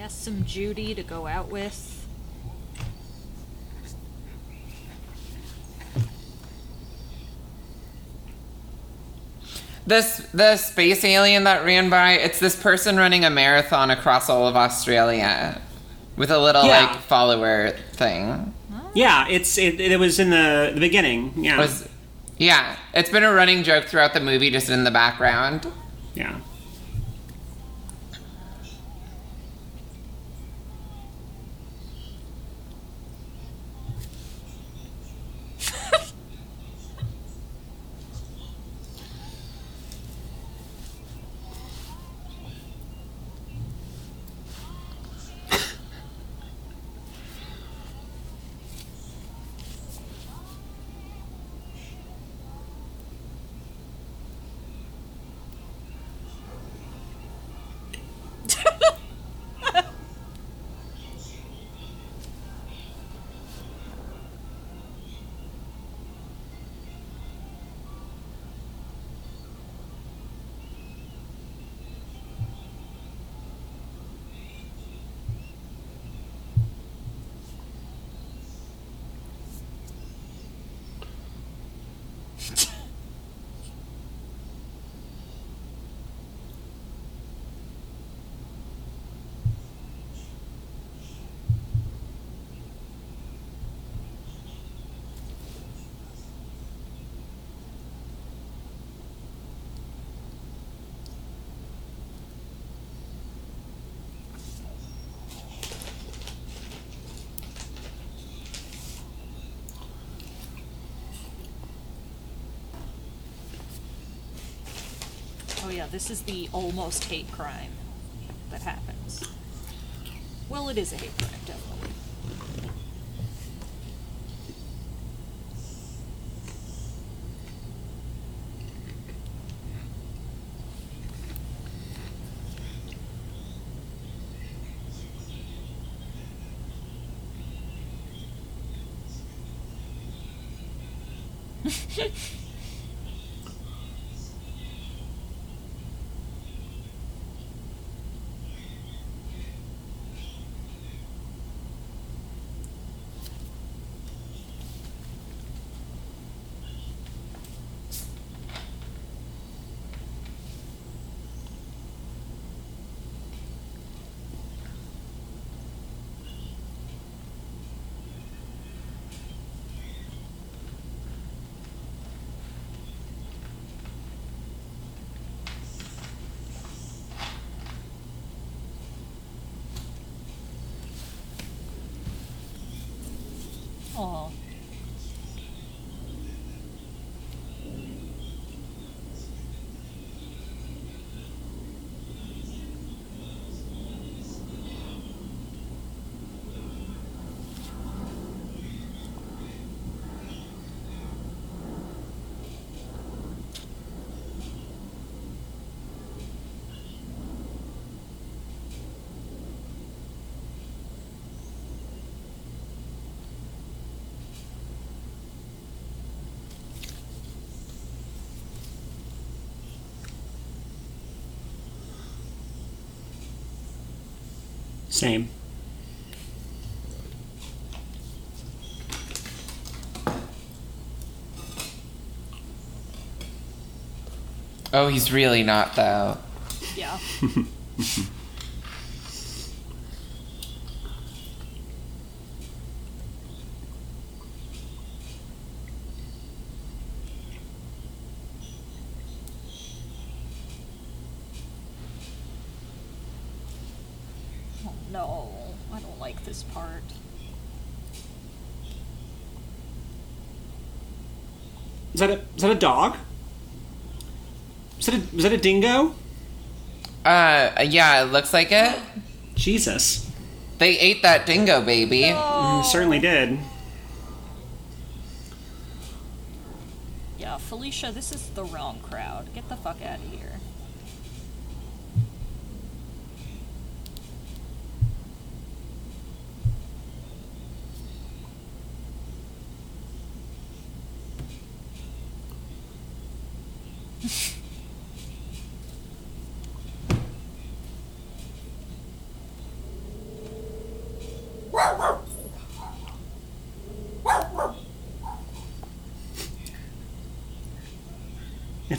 yes, some Judy to go out with. This the space alien that ran by, it's this person running a marathon across all of Australia with a little Yeah. like follower thing. Yeah, it's it, it was in the, the beginning. Yeah. It was yeah, it's been a running joke throughout the movie just in the background. yeah. This is the almost hate crime that happens. Well, it is a hate crime, definitely. Oh. Same. Oh, he's really not though. Yeah. oh no, I don't like this part. Is that a is that a dog? Is that a is that a dingo? Uh, yeah, it looks like it. Jesus, They ate that dingo baby. Mm, certainly did. Yeah, Felicia, this is the wrong crowd. Get the fuck out of here.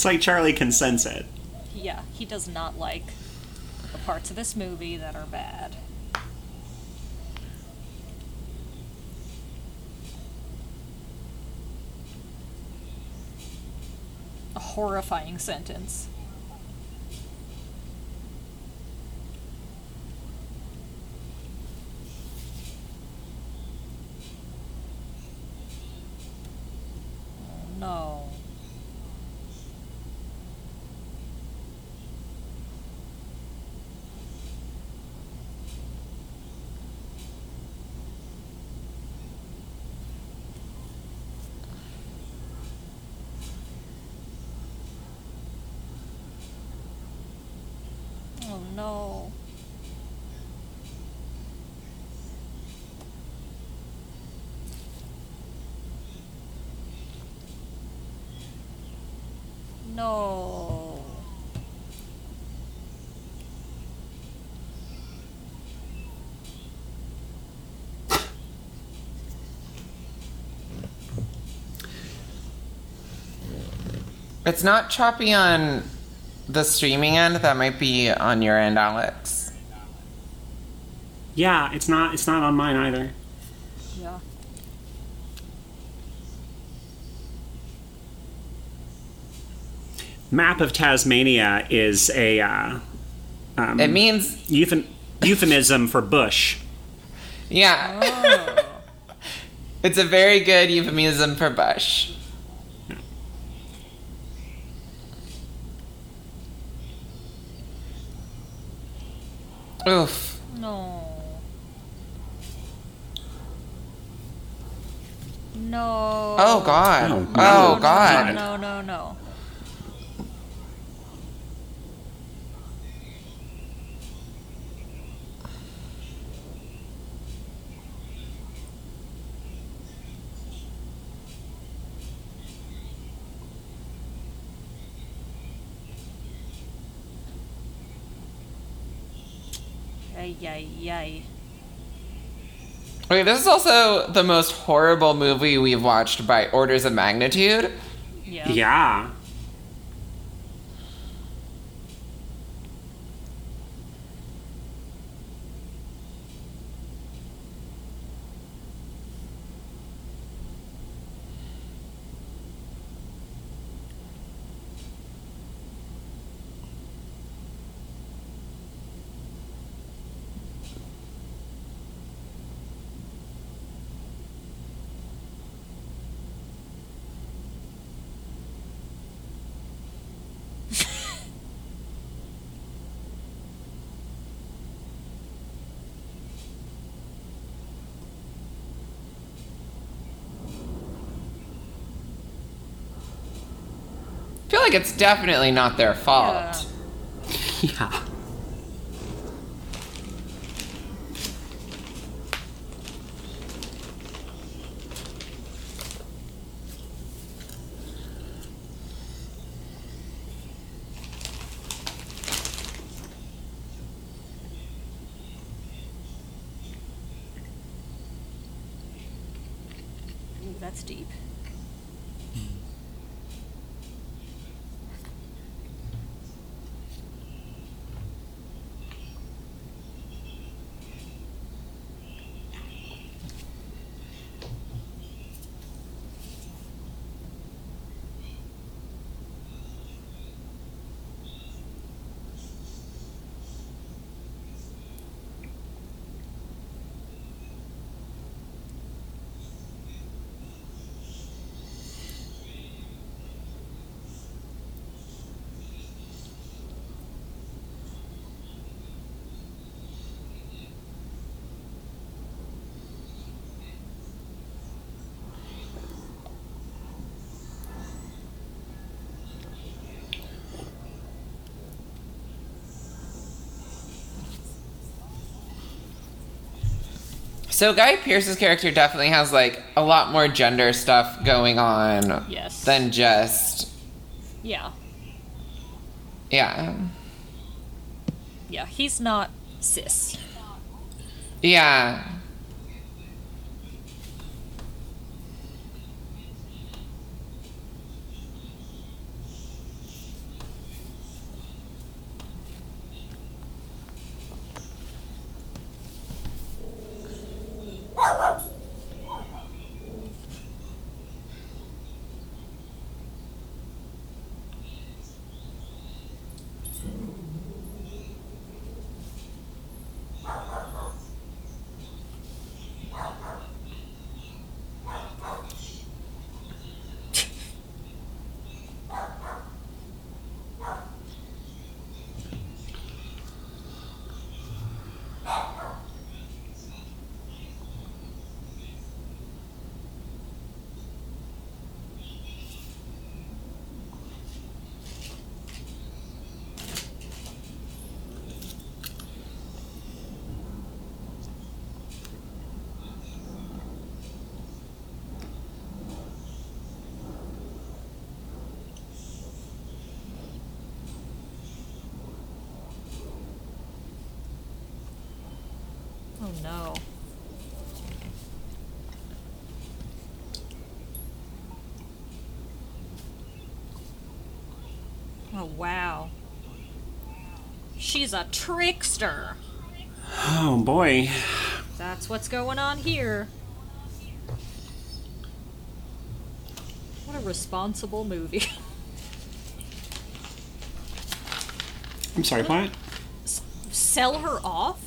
It's like Charlie can sense it. Yeah, he does not like the parts of this movie that are bad. A horrifying sentence. Oh, no. Oh no. No. It's not choppy on the streaming end. That might be on your end, Alex. Yeah, it's not it's not on mine either. Yeah. Map of Tasmania is a uh, um, It means euphem- euphemism for bush. yeah. it's a very good euphemism for bush. Oof. No. No. Oh God. Oh, Oh, no. No, God. No, no, no. Ay, ay, ay. Okay, this is also the most horrible movie we've watched by orders of magnitude. Yeah. Yeah. Like it's definitely not their fault. Yeah. Ooh, that's deep. So Guy Pearce's character definitely has like a lot more gender stuff going on Yes. than just Yeah. yeah. Yeah, he's not cis. Yeah. Oh no. Oh wow. She's a trickster. Oh boy. That's what's going on here. What a responsible movie. I'm sorry, what? Sell her off?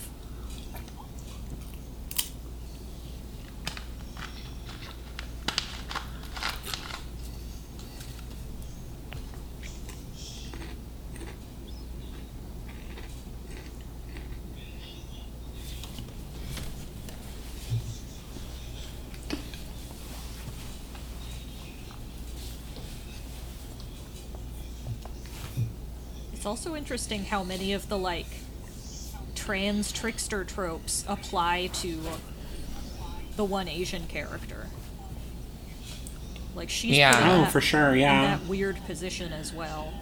It's also interesting how many of the like trans trickster tropes apply to the one Asian character. Like she's Yeah. Oh, for sure, in yeah. that weird position as well.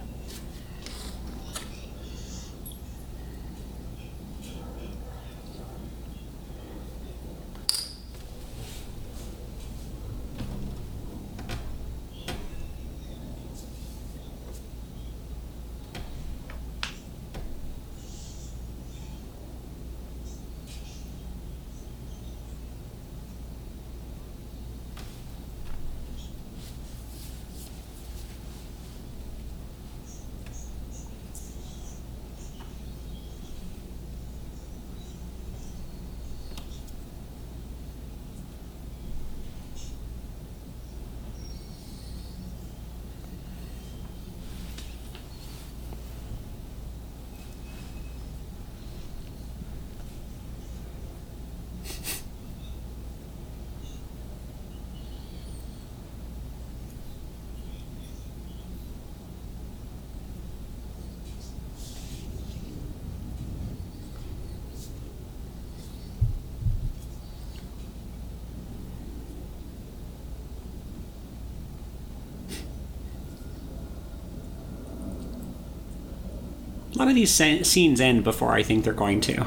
A lot of these scenes end before I think they're going to.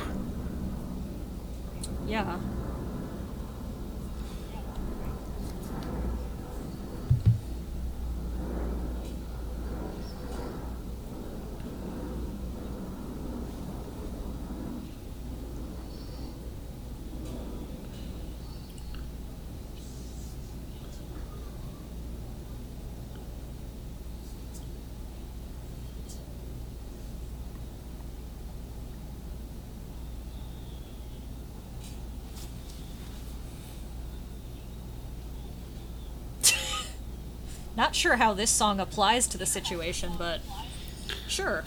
Yeah. Not sure how this song applies to the situation, but sure.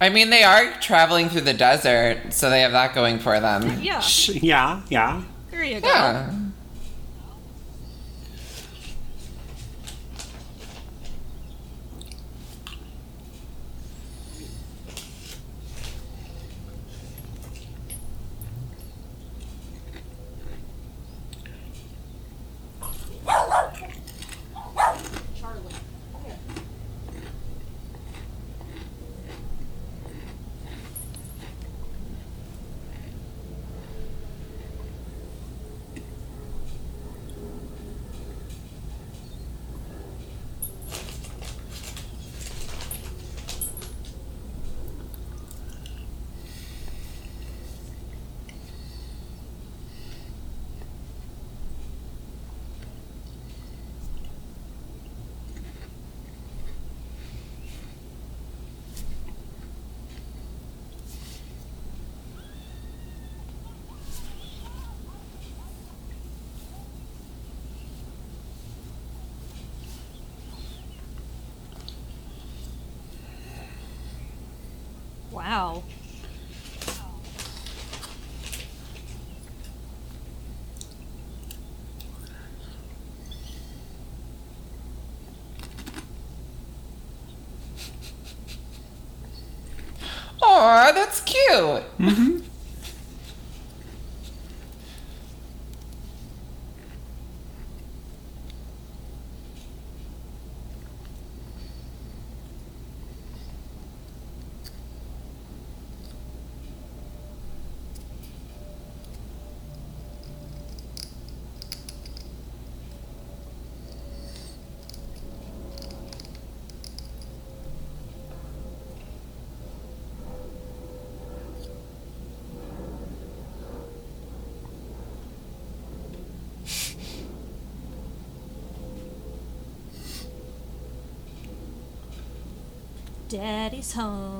I mean, they are traveling through the desert, so they have that going for them. Yeah, Yeah, yeah. there you go. Yeah. Wow. Aw, that's cute. Daddy's home.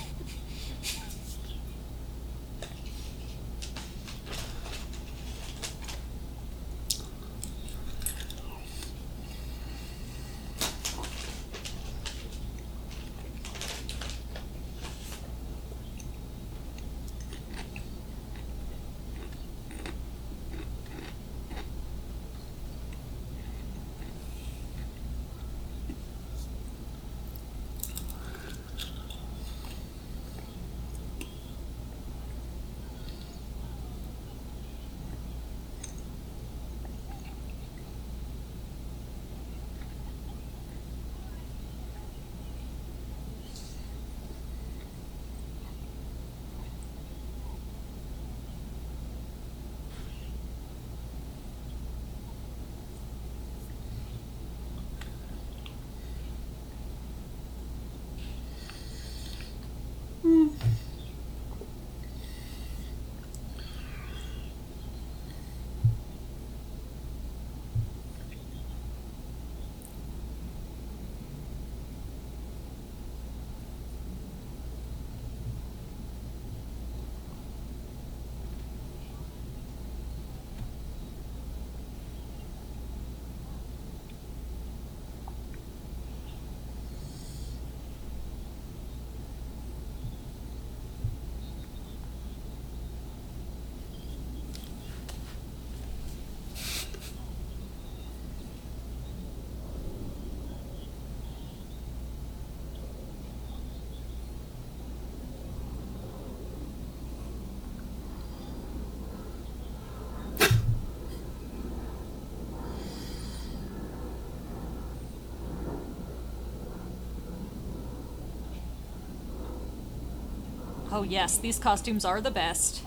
Oh yes, these costumes are the best.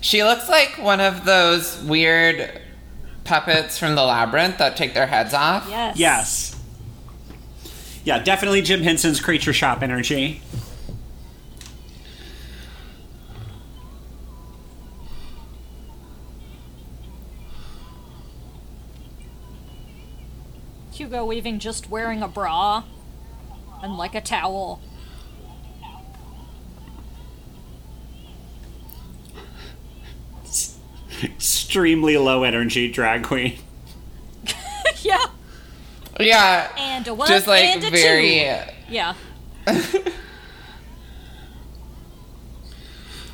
She looks like one of those weird puppets from the labyrinth that take their heads off. Yes. Yes. Yeah, definitely Jim Henson's Creature Shop energy. Weaving just wearing a bra and like a towel. Extremely low energy drag queen. yeah. Yeah. And a one Just like and a very. two. Yeah.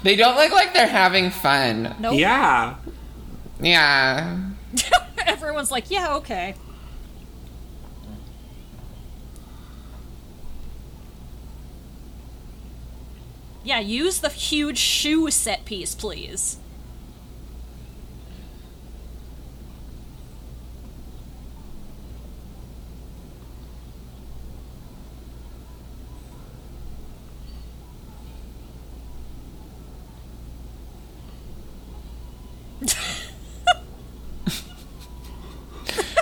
They don't look like they're having fun. Nope. Yeah. Yeah. Everyone's like, yeah, okay. Yeah, use the huge shoe set piece, please.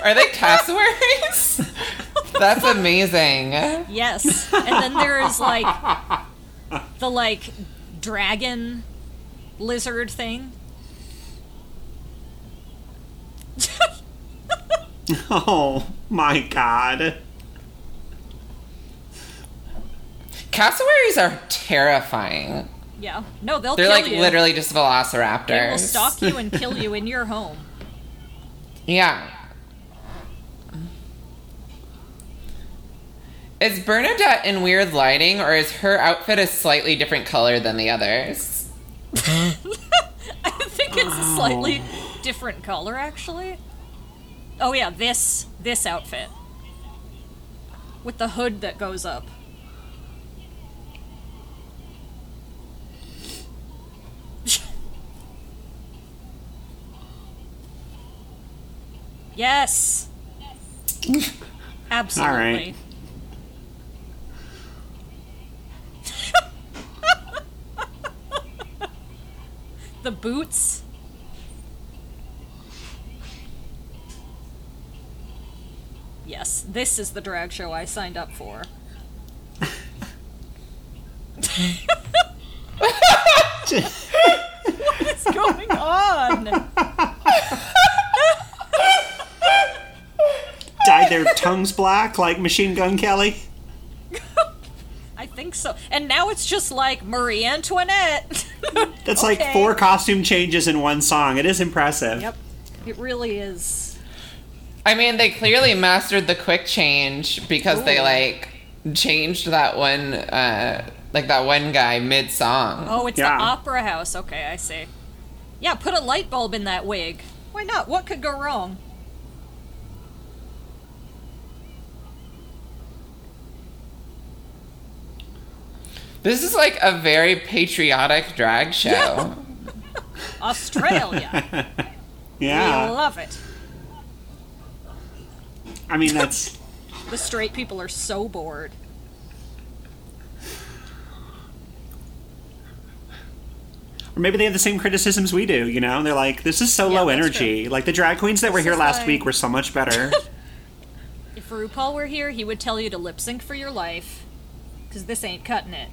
Are they cassowaries? That's amazing. Yes. And then there's like the like dragon lizard thing. Oh my god. Cassowaries are terrifying. Yeah. No, they'll They're kill like you. literally just velociraptors. They will stalk you and kill you in your home. Yeah. Is Bernadette in weird lighting, or is her outfit a slightly different color than the others? I think it's a slightly different color, actually. Oh yeah, this this outfit with the hood that goes up. yes. Absolutely. The boots. Yes, this is the drag show I signed up for. what is going on? Dyed their tongues black like Machine Gun Kelly. I think so. And now it's just like Marie Antoinette. That's Okay. like four costume changes in one song. It is impressive. yep, it really is. I mean, they clearly mastered the quick change because they like changed that one, uh, like that one guy mid song. Oh, it's Yeah. the opera house. Okay, I see. Yeah, put a light bulb in that wig. Why not? What could go wrong? This is like a very patriotic drag show. Australia. Yeah. We love it. I mean, that's. The straight people are so bored. Or maybe they have the same criticisms we do, you know? They're like, this is so Yeah, low that's energy. Like, the drag queens that were here last like- week were so much better. If RuPaul were here, he would tell you to lip sync for your life. Because this ain't cutting it.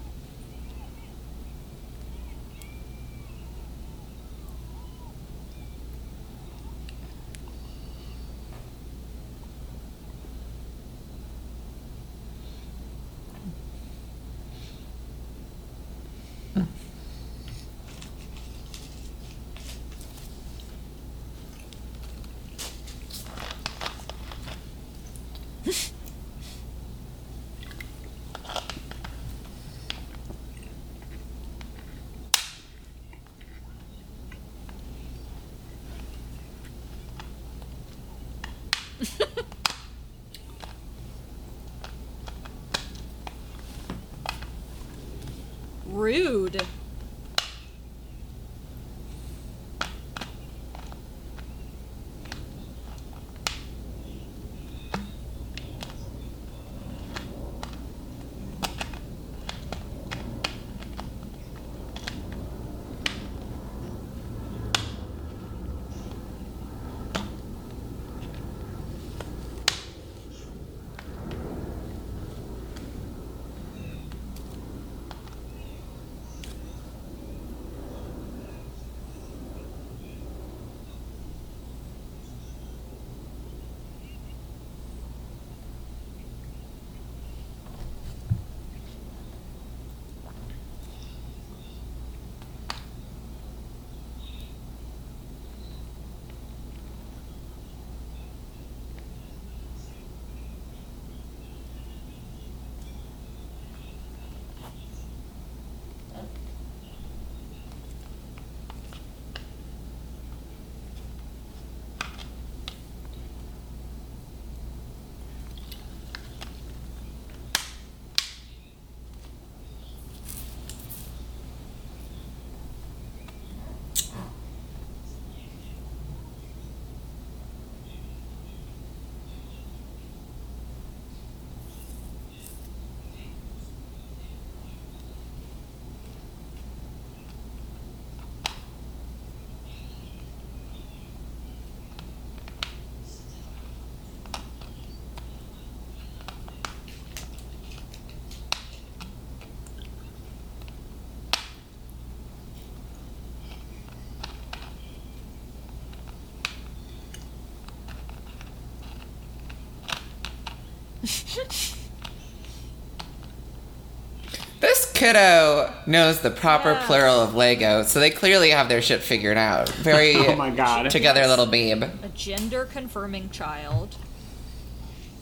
This kiddo knows the proper Yeah. plural of Lego, so they clearly have their shit figured out. Very Oh my god. together little babe. A gender confirming child.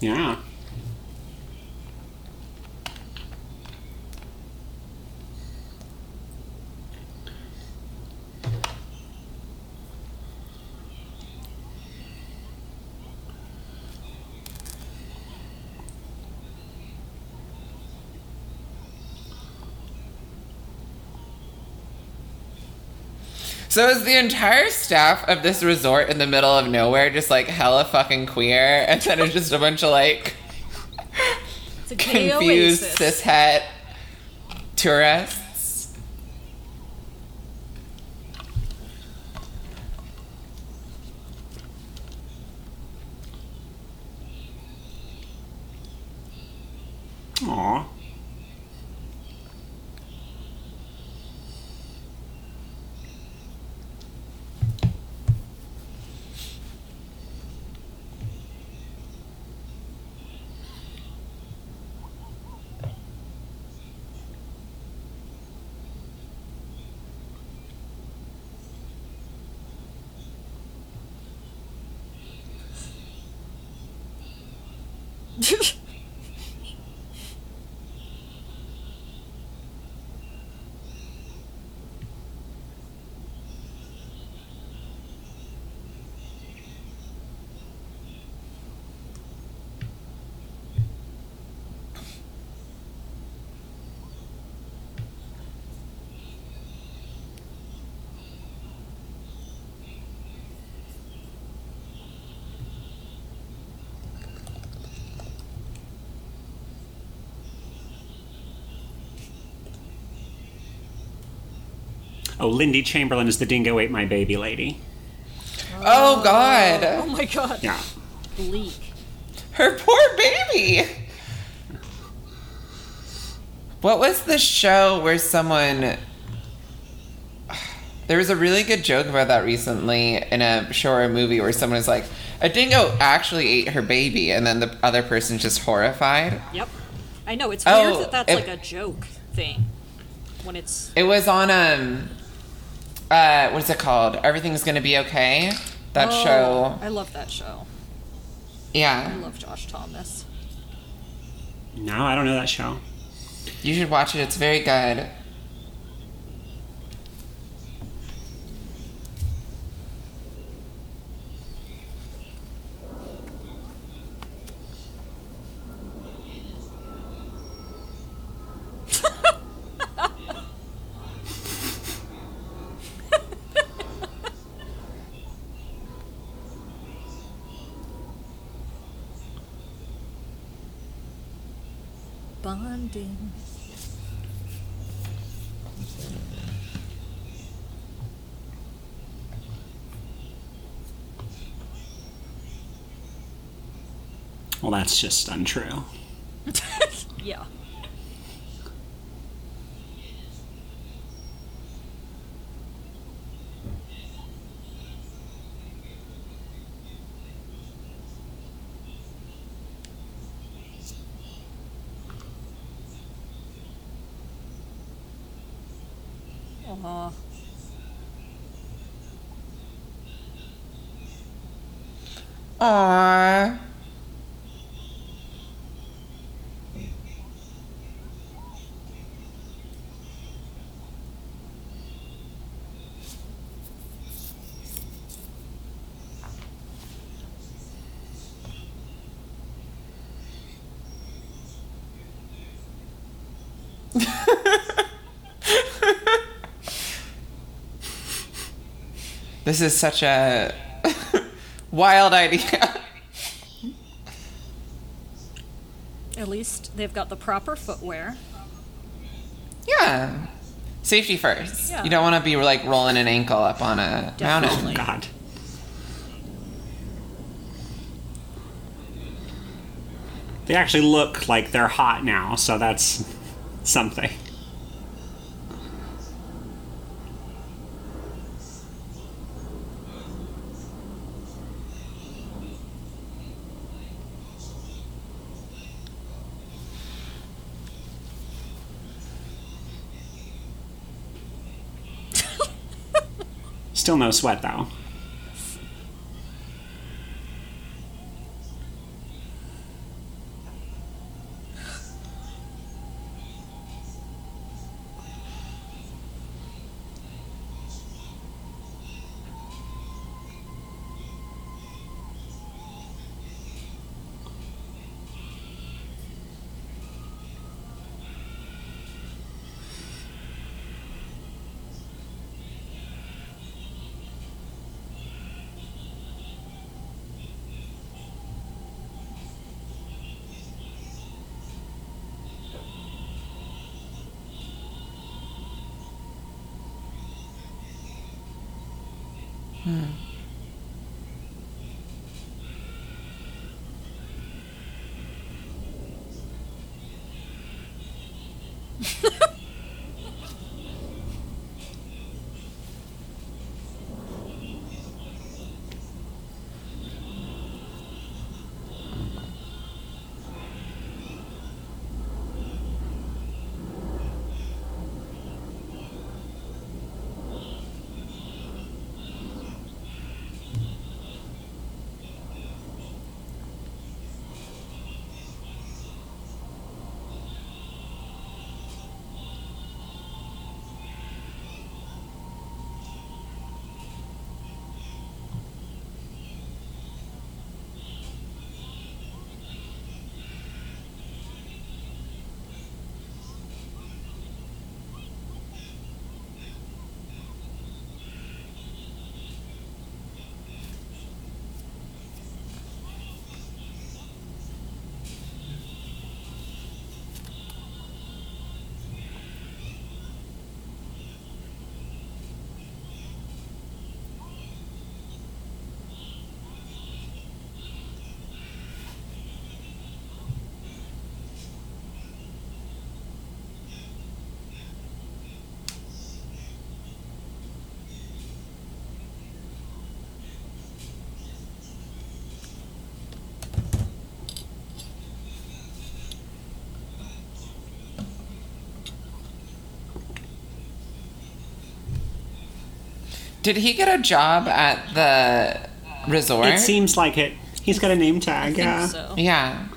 Yeah. So is the entire staff of this resort in the middle of nowhere just like hella fucking queer, and then it's just a bunch of like It's a confused oasis. cishet tourists? Oh, Lindy Chamberlain is the dingo ate my baby lady. Oh God. Oh my god. Yeah. Bleak. Her poor baby. What was the show where someone there was a really good joke about that recently in a show or a movie where someone was like, a dingo actually ate her baby, and then the other person's just horrified. Yep. I know, it's Oh, weird that that's it- like a joke thing. When it's. It was on um uh what is it called? Everything's gonna be okay. That Oh, show. I love that show. Yeah. I love Josh Thomas. No, I don't know that show. You should watch it, it's very good. Bonding. Well, that's just untrue. Yeah. Aw. Aww. This is such a wild idea. At least they've got the proper footwear. Yeah. Safety first. Yeah. You don't want to be like rolling an ankle up on a Definitely. mountain. God. They actually look like they're hot now, so that's something. Still no sweat though. 嗯。Did he get a job at the resort? It seems like it. He's got a name tag. think yeah. so. yeah.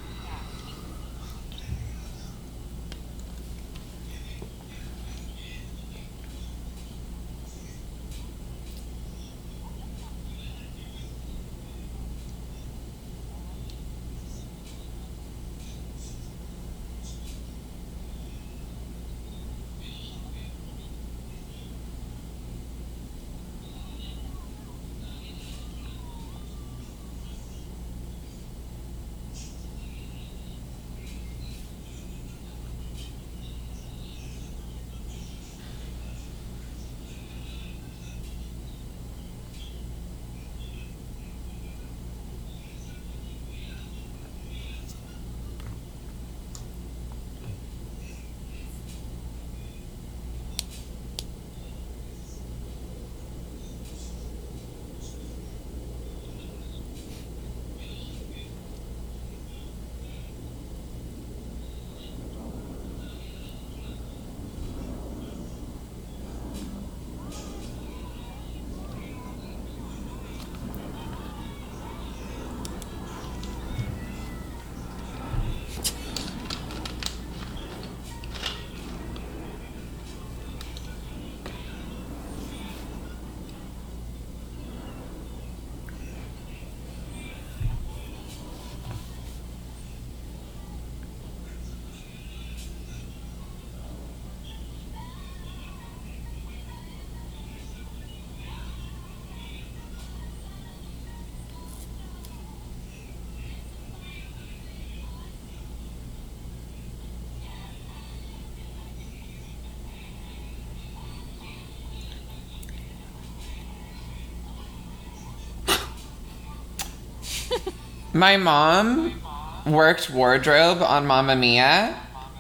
My mom worked wardrobe on Mamma Mia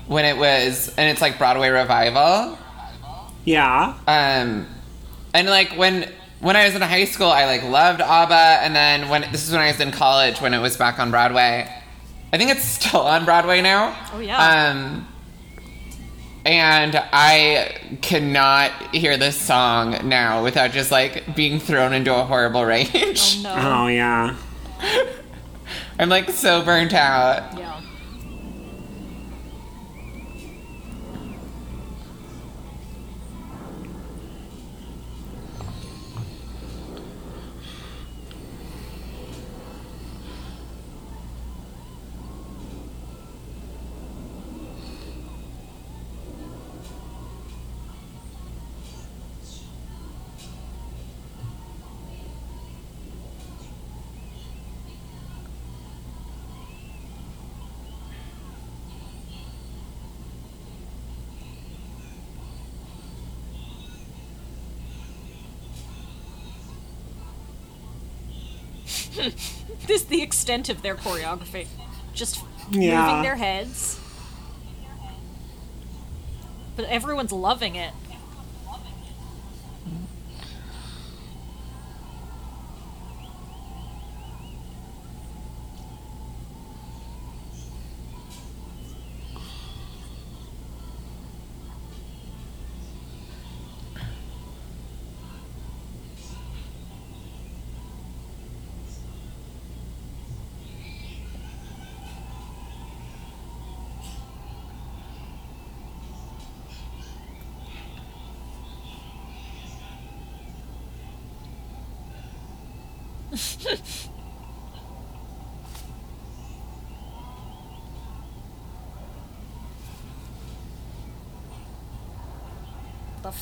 when it was, and it's like Broadway revival. Yeah. Um, and like when when I was in high school, I like loved ABBA, and then when this is when I was in college when it was back on Broadway. I think it's still on Broadway now. Oh, yeah. Um, and I cannot hear this song now without just like being thrown into a horrible rage. No. Oh yeah. I'm like so burnt out. Yeah. Extent of their choreography. Just Yeah. moving their heads. But everyone's loving it.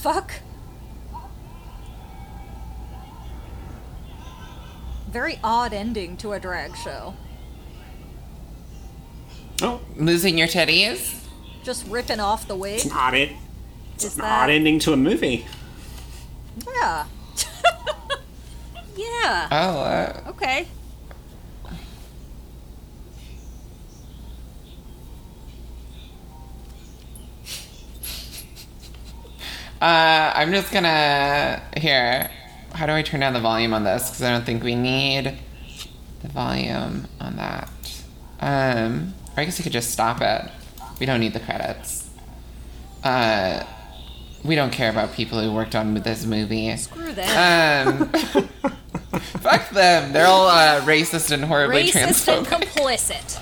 Fuck? Very odd ending to a drag show. Oh, Losing your titties? Just ripping off the wig. it's an odd it. Is An that odd ending to a movie. Yeah. yeah. Oh, uh, Okay. Uh, I'm just gonna here. How do I turn down the volume on this? Because I don't think we need the volume on that. Um, or I guess we could just stop it. We don't need the credits. Uh, we don't care about people who worked on this movie. Screw them. Um, fuck them. They're all uh, racist and horribly Racist and complicit.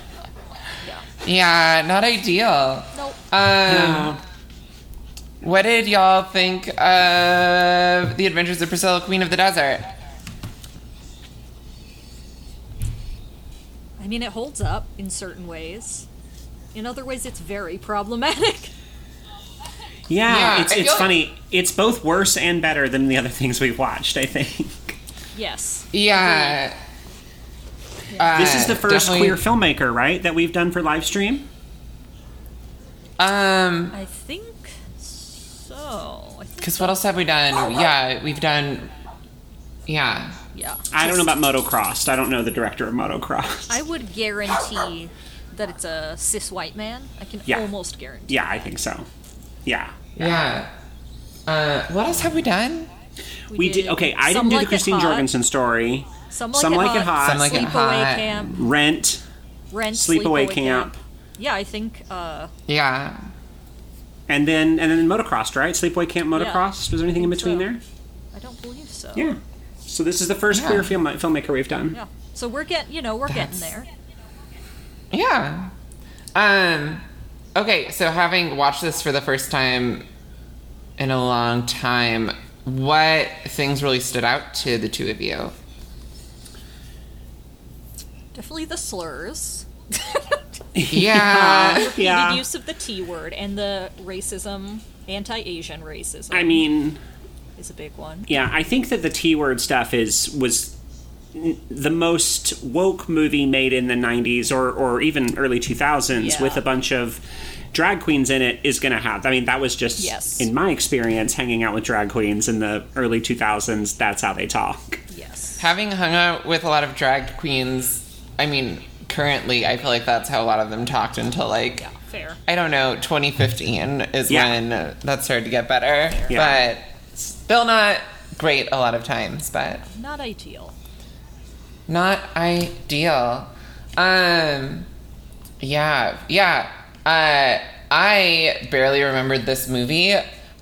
yeah, not ideal. Nope. Um, what did y'all think of The Adventures of Priscilla, Queen of the Desert? I mean, it holds up in certain ways. In other ways, it's very problematic. Yeah, Yeah, it's it's feel- funny. It's both worse and better than the other things we've watched. I think yes. Yeah. Uh, this is the first definitely- queer filmmaker, right, that we've done for live stream. Um, I think so. Because what else have we done? Yeah, we've done. Yeah. yeah. I don't know about Motocrossed. I don't know the director of Motocross. I would guarantee that it's a cis white man. I can Yeah. almost guarantee. yeah, I think so. Yeah, Yeah. Uh, what else have we done? we did. Okay, I Some didn't do Like the Christine Jorgensen story. Some like, Some it, Like hot, It Hot. Some Like It Sleepaway Hot. camp, Rent, rent, Sleepaway sleepaway, Camp. Yeah, I think. uh Yeah. And then and then Motocrossed, right? Sleepaway Camp Motocrossed. Was there anything in between so. there? I don't believe so. Yeah. So this is the first Yeah. queer film filmmaker we've done. Yeah. So we're getting, you know, we're getting there. Yeah. Um okay, so having watched this for the first time in a long time, what things really stood out to the two of you? Definitely the slurs. Yeah. Repeated Yeah. use of the T word and the racism, anti-Asian racism. I mean, is a big one. yeah, I think that the T word stuff is was the most woke movie made in the 90s or or even early 2000s Yeah. with a bunch of drag queens in it is going to have. I mean, that was just Yes. in my experience hanging out with drag queens in the early 2000s, that's how they talk. Yes. having hung out with a lot of drag queens, I mean, currently I feel like that's how a lot of them talked until like Yeah. Fair. I don't know, 2015 is Yeah. when that started to get better. Yeah. But still not great a lot of times, but Not ideal. not ideal. Um yeah, yeah. Uh I barely remembered this movie.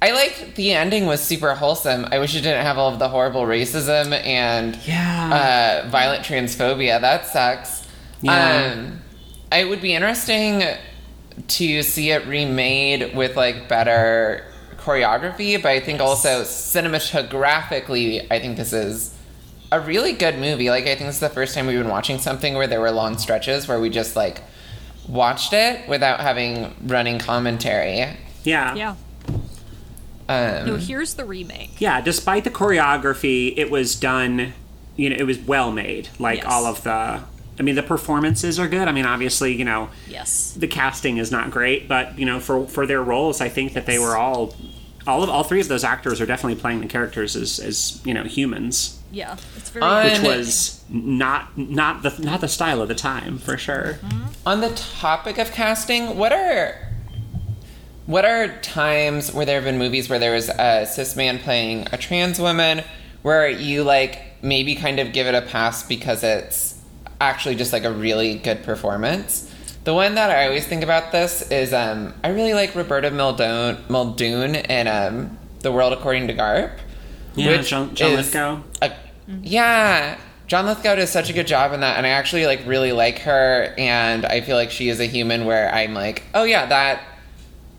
I liked the ending was super wholesome. I wish it didn't have all of the horrible racism and Yeah. uh, violent transphobia. That sucks. Yeah. Um, it would be interesting to see it remade with like better choreography, but I think also cinematographically, I think this is a really good movie. Like I think this is the first time we've been watching something where there were long stretches where we just like watched it without having running commentary. yeah. Yeah. Um, No, here's the remake. Yeah, despite the choreography, it was done, you know, it was well made. Like Yes. all of the, I mean, the performances are good. I mean, obviously, you know, Yes. the casting is not great, but you know, for for their roles, I think that they were all, all of all three of those actors are definitely playing the characters as as you know humans, Yeah. It's very. On- which was not not the not the style of the time for sure. Mm-hmm. On the topic of casting, what are what are times where there have been movies where there was a cis man playing a trans woman where you like maybe kind of give it a pass because it's actually just like a really good performance? The one that I always think about this is um, I really like Roberta Muldoon, Muldoon in um, The World According to Garp. Yeah, which John, John Lithgow. a- yeah, John Lithgow does such a good job in that, and I actually like really like her, and I feel like she is a human where I'm like, oh yeah, that,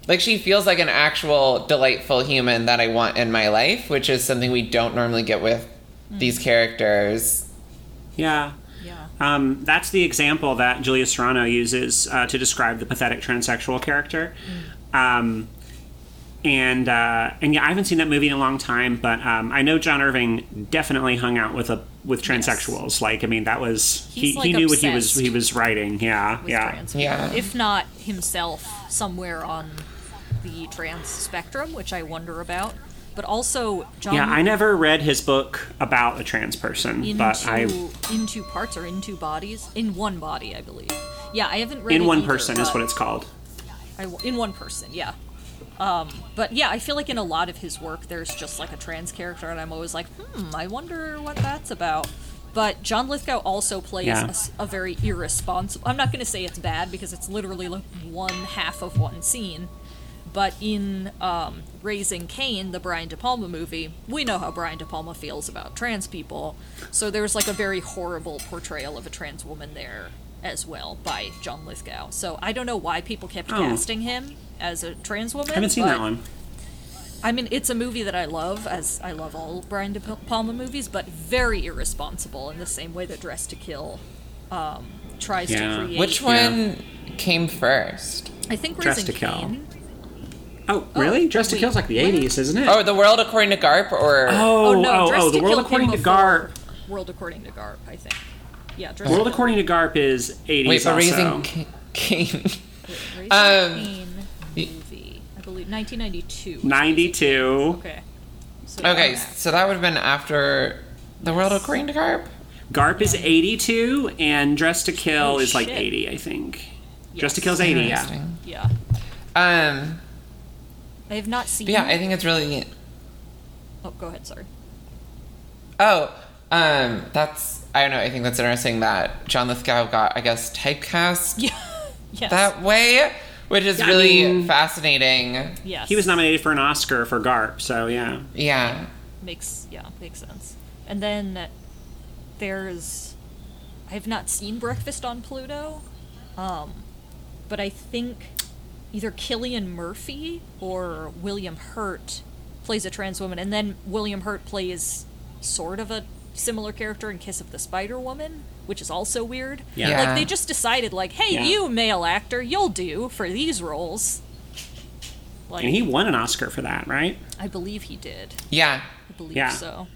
like she feels like an actual delightful human that I want in my life, which is something we don't normally get with these characters. Yeah. Yeah. Um, that's the example that Julia Serano uses uh, to describe the pathetic transsexual character. Um, and uh, and yeah, I haven't seen that movie in a long time, but um, I know John Irving definitely hung out with a with transsexuals. Like, I mean, that was he, like, he knew what he was he was writing. Yeah, yeah, trans. Yeah. If not himself, somewhere on the trans spectrum, which I wonder about. But also, John. yeah. I never read his book about a trans person, into but I in two parts or in two bodies in one body i believe yeah i haven't read in one either, person is what it's called. I, in one person yeah um but yeah i feel like in a lot of his work there's just like a trans character and i'm always like hmm i wonder what that's about but john lithgow also plays Yeah. a a, very irresponsible i'm not going to say it's bad because it's literally like one half of one scene but in um, Raising Cain, the Brian De Palma movie, we know how Brian De Palma feels about trans people. So there's like a very horrible portrayal of a trans woman there as well by John Lithgow. So I don't know why people kept Oh. casting him as a trans woman. I haven't seen but- that one. I mean, it's a movie that I love, as I love all Brian De Palma movies, but very irresponsible in the same way that Dress to Kill um, tries Yeah. to create. Which Yeah. one came first? I think Dress Raising to Kill. Cain. Oh, really? Dress to wait, Kill's like the where? '80s, isn't it? Oh, The World According to Garp, or oh, Oh, no, oh, Dress oh, to the world Kill according to before Garp. World According to Garp, I think. Yeah, Dress World to According to Garp is 80s wait, but also. Raising Ca- Cain. Raising Um, Cain movie. I believe 1992. 92. Okay. So, Okay, yeah. so that would have been after The World According to Garp. Garp is 82, and Dress to Kill Oh, is like shit. 80, I think. Dress to Yes. Kill is 80, yeah. Interesting. Yeah. Um, I have not seen. but yeah, I think it's really. Oh, go ahead. Sorry. Oh, um, that's I don't know. I think that's interesting that John Lithgow got, I guess, typecast Yeah. yes. that way, which is Yeah, I really mean- fascinating. Yes. He was nominated for an Oscar for Garp, so yeah. Yeah. Makes yeah makes sense. And then there's I have not seen Breakfast on Pluto, um, but I think either Cillian Murphy or William Hurt plays a trans woman, and then William Hurt plays sort of a similar character in Kiss of the Spider Woman, which is also weird. Yeah. Yeah. Like they just decided, like, hey, Yeah. you male actor, you'll do for these roles. Like, And he won an Oscar for that, right? I believe he did. Yeah. I believe Yeah. so.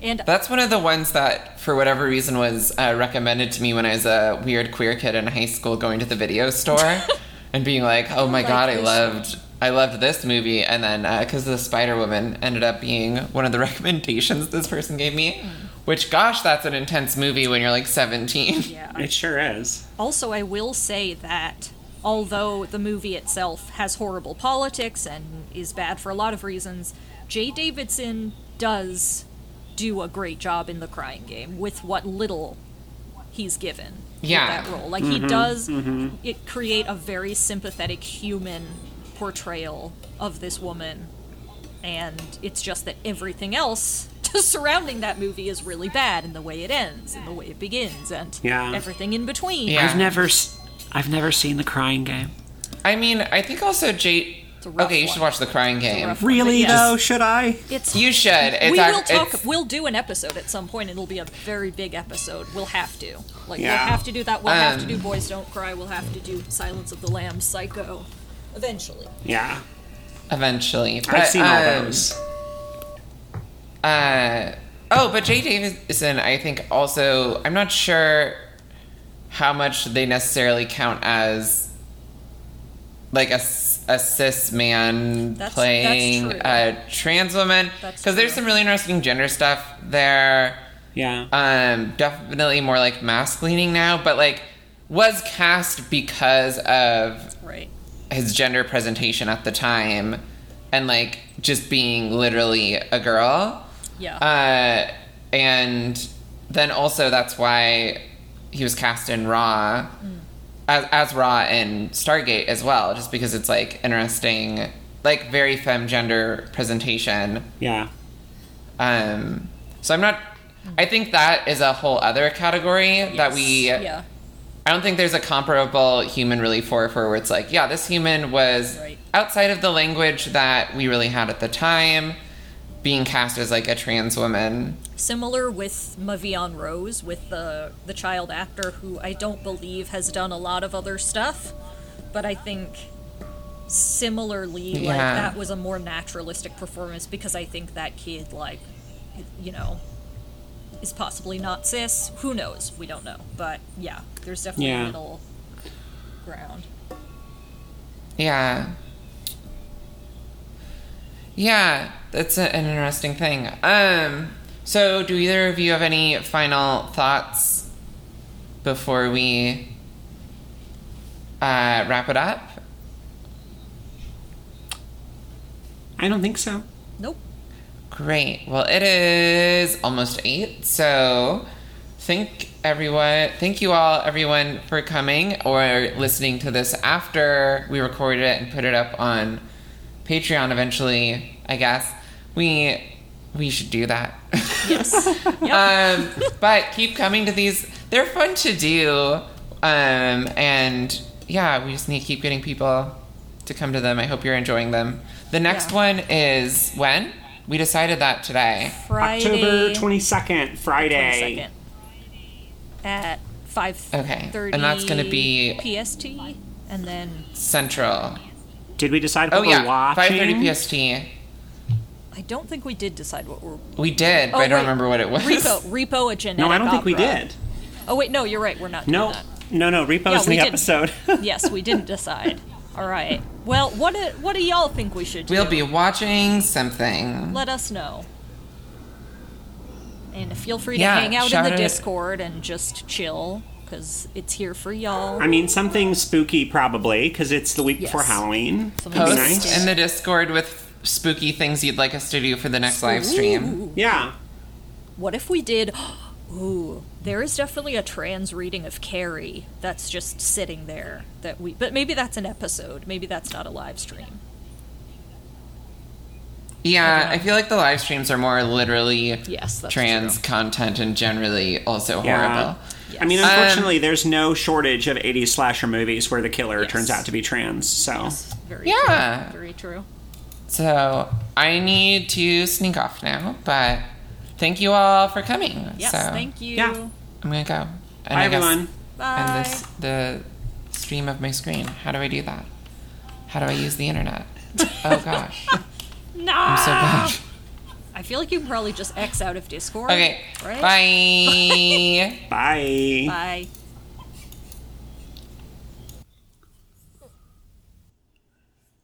And That's one of the ones that, for whatever reason, was uh, recommended to me when I was a weird queer kid in high school, going to the video store and being like, "Oh my like god, I this loved, I loved this movie." And then uh, because the Spider Woman ended up being one of the recommendations this person gave me, mm. which, gosh, that's an intense movie when you're like 17. yeah. It sure is. Also, I will say that although the movie itself has horrible politics and is bad for a lot of reasons, Jaye Davidson does do a great job in the crying game with what little he's given Yeah. that role. Like he mm-hmm. does mm-hmm. it create a very sympathetic human portrayal of this woman and it's just that everything else surrounding that movie is really bad in the way it ends and the way it begins and Yeah. everything in between. Yeah. I've never, I've never seen the Crying Game. I mean, I think also Jade. A rough Okay, you should one. watch the Crying Game. Really Yes. though? Should I? It's You should. It's we will talk. it's- We'll do an episode at some point. It'll be a very big episode. We'll have to. Like Yeah. we'll have to do that. We'll have to Um, do Boys Don't Cry. We'll have to do Silence of the Lambs, Psycho, eventually. Yeah, eventually. I've But, seen all um, those. Uh, oh, but Jaye Davidson, I think also, I'm not sure how much they necessarily count as like a, s- a cis man That's- playing that's true. a trans woman. Because there's some really interesting gender stuff there. Yeah. Um, definitely more like mask leaning now, but like was cast because of Right. his gender presentation at the time and like just being literally a girl. Yeah. Uh, and then also that's why he was cast in Ra as, as Ra in Stargate as well, just because it's like interesting, like very femme gender presentation. yeah. Um, so I'm not. I think that is a whole other category that we. yeah. I don't think there's a comparable human really for for where it's like, yeah, this human was Right. outside of the language that we really had at the time, being cast as like a trans woman. Similar with Ma Vie en Rose, with the the child actor who I don't believe has done a lot of other stuff, but I think similarly, like that was a more naturalistic performance because I think that kid, like, you know, is possibly not cis. Who knows? We don't know, but yeah, there's definitely Yeah. middle ground. Yeah. Yeah, that's a, an interesting thing. Um, so do either of you have any final thoughts before we uh, wrap it up? I don't think so. Nope. Great. Well, it is almost eight, so thank everyone, thank you all, everyone, for coming or listening to this after we recorded it and put it up on Patreon eventually. I guess we we should do that. Yes. yep. um, but keep coming to these. They're fun to do. Um, and yeah, we just need to keep getting people to come to them. I hope you're enjoying them. The next Yeah. one is when? We decided that today. Friday, October twenty second, Friday. 22nd at five Okay, thirty. and that's gonna be- PST, and then Central. Did we decide what Oh we're yeah, watching? 5:30 PST. I don't think we did decide what we're. We did, but Oh, I don't wait. remember what it was. Repo, Repo, a genetic. No, I don't think we did. Oh wait, no, you're right. We're not. No, Doing that. no, no. Repo's Yeah, in we the didn't. episode. yes, we didn't decide. All right. Well, what do, what do y'all think we should do? We'll be watching something. Let us know. And feel free to Yeah, hang out in shout the it- Discord and just chill, because it's here for y'all. I mean, something spooky probably because it's the week before Halloween. Something be Post nice. in the Discord with spooky things you'd like us to do for the next live stream. Yeah. What if we did? Ooh, there is definitely a trans reading of Carrie that's just sitting there. That we, but maybe that's an episode. Maybe that's not a live stream. Yeah, I feel like the live streams are more literally Yes, that's trans true. content and generally also Yeah. horrible. I mean, Yes. unfortunately, there's no shortage of 80s slasher movies where the killer Yes. turns out to be trans. So, Yes, very Yeah. true. Very true. So I need to sneak off now, but thank you all for coming. Yes, so thank you. Yeah. I'm gonna go. And bye I guess everyone. Bye. end this the stream of my screen. How do I do that? How do I use the internet? Oh gosh, no. I'm so bad. I feel like you can probably just X out of Discord. Okay, Right? bye. Bye. Bye.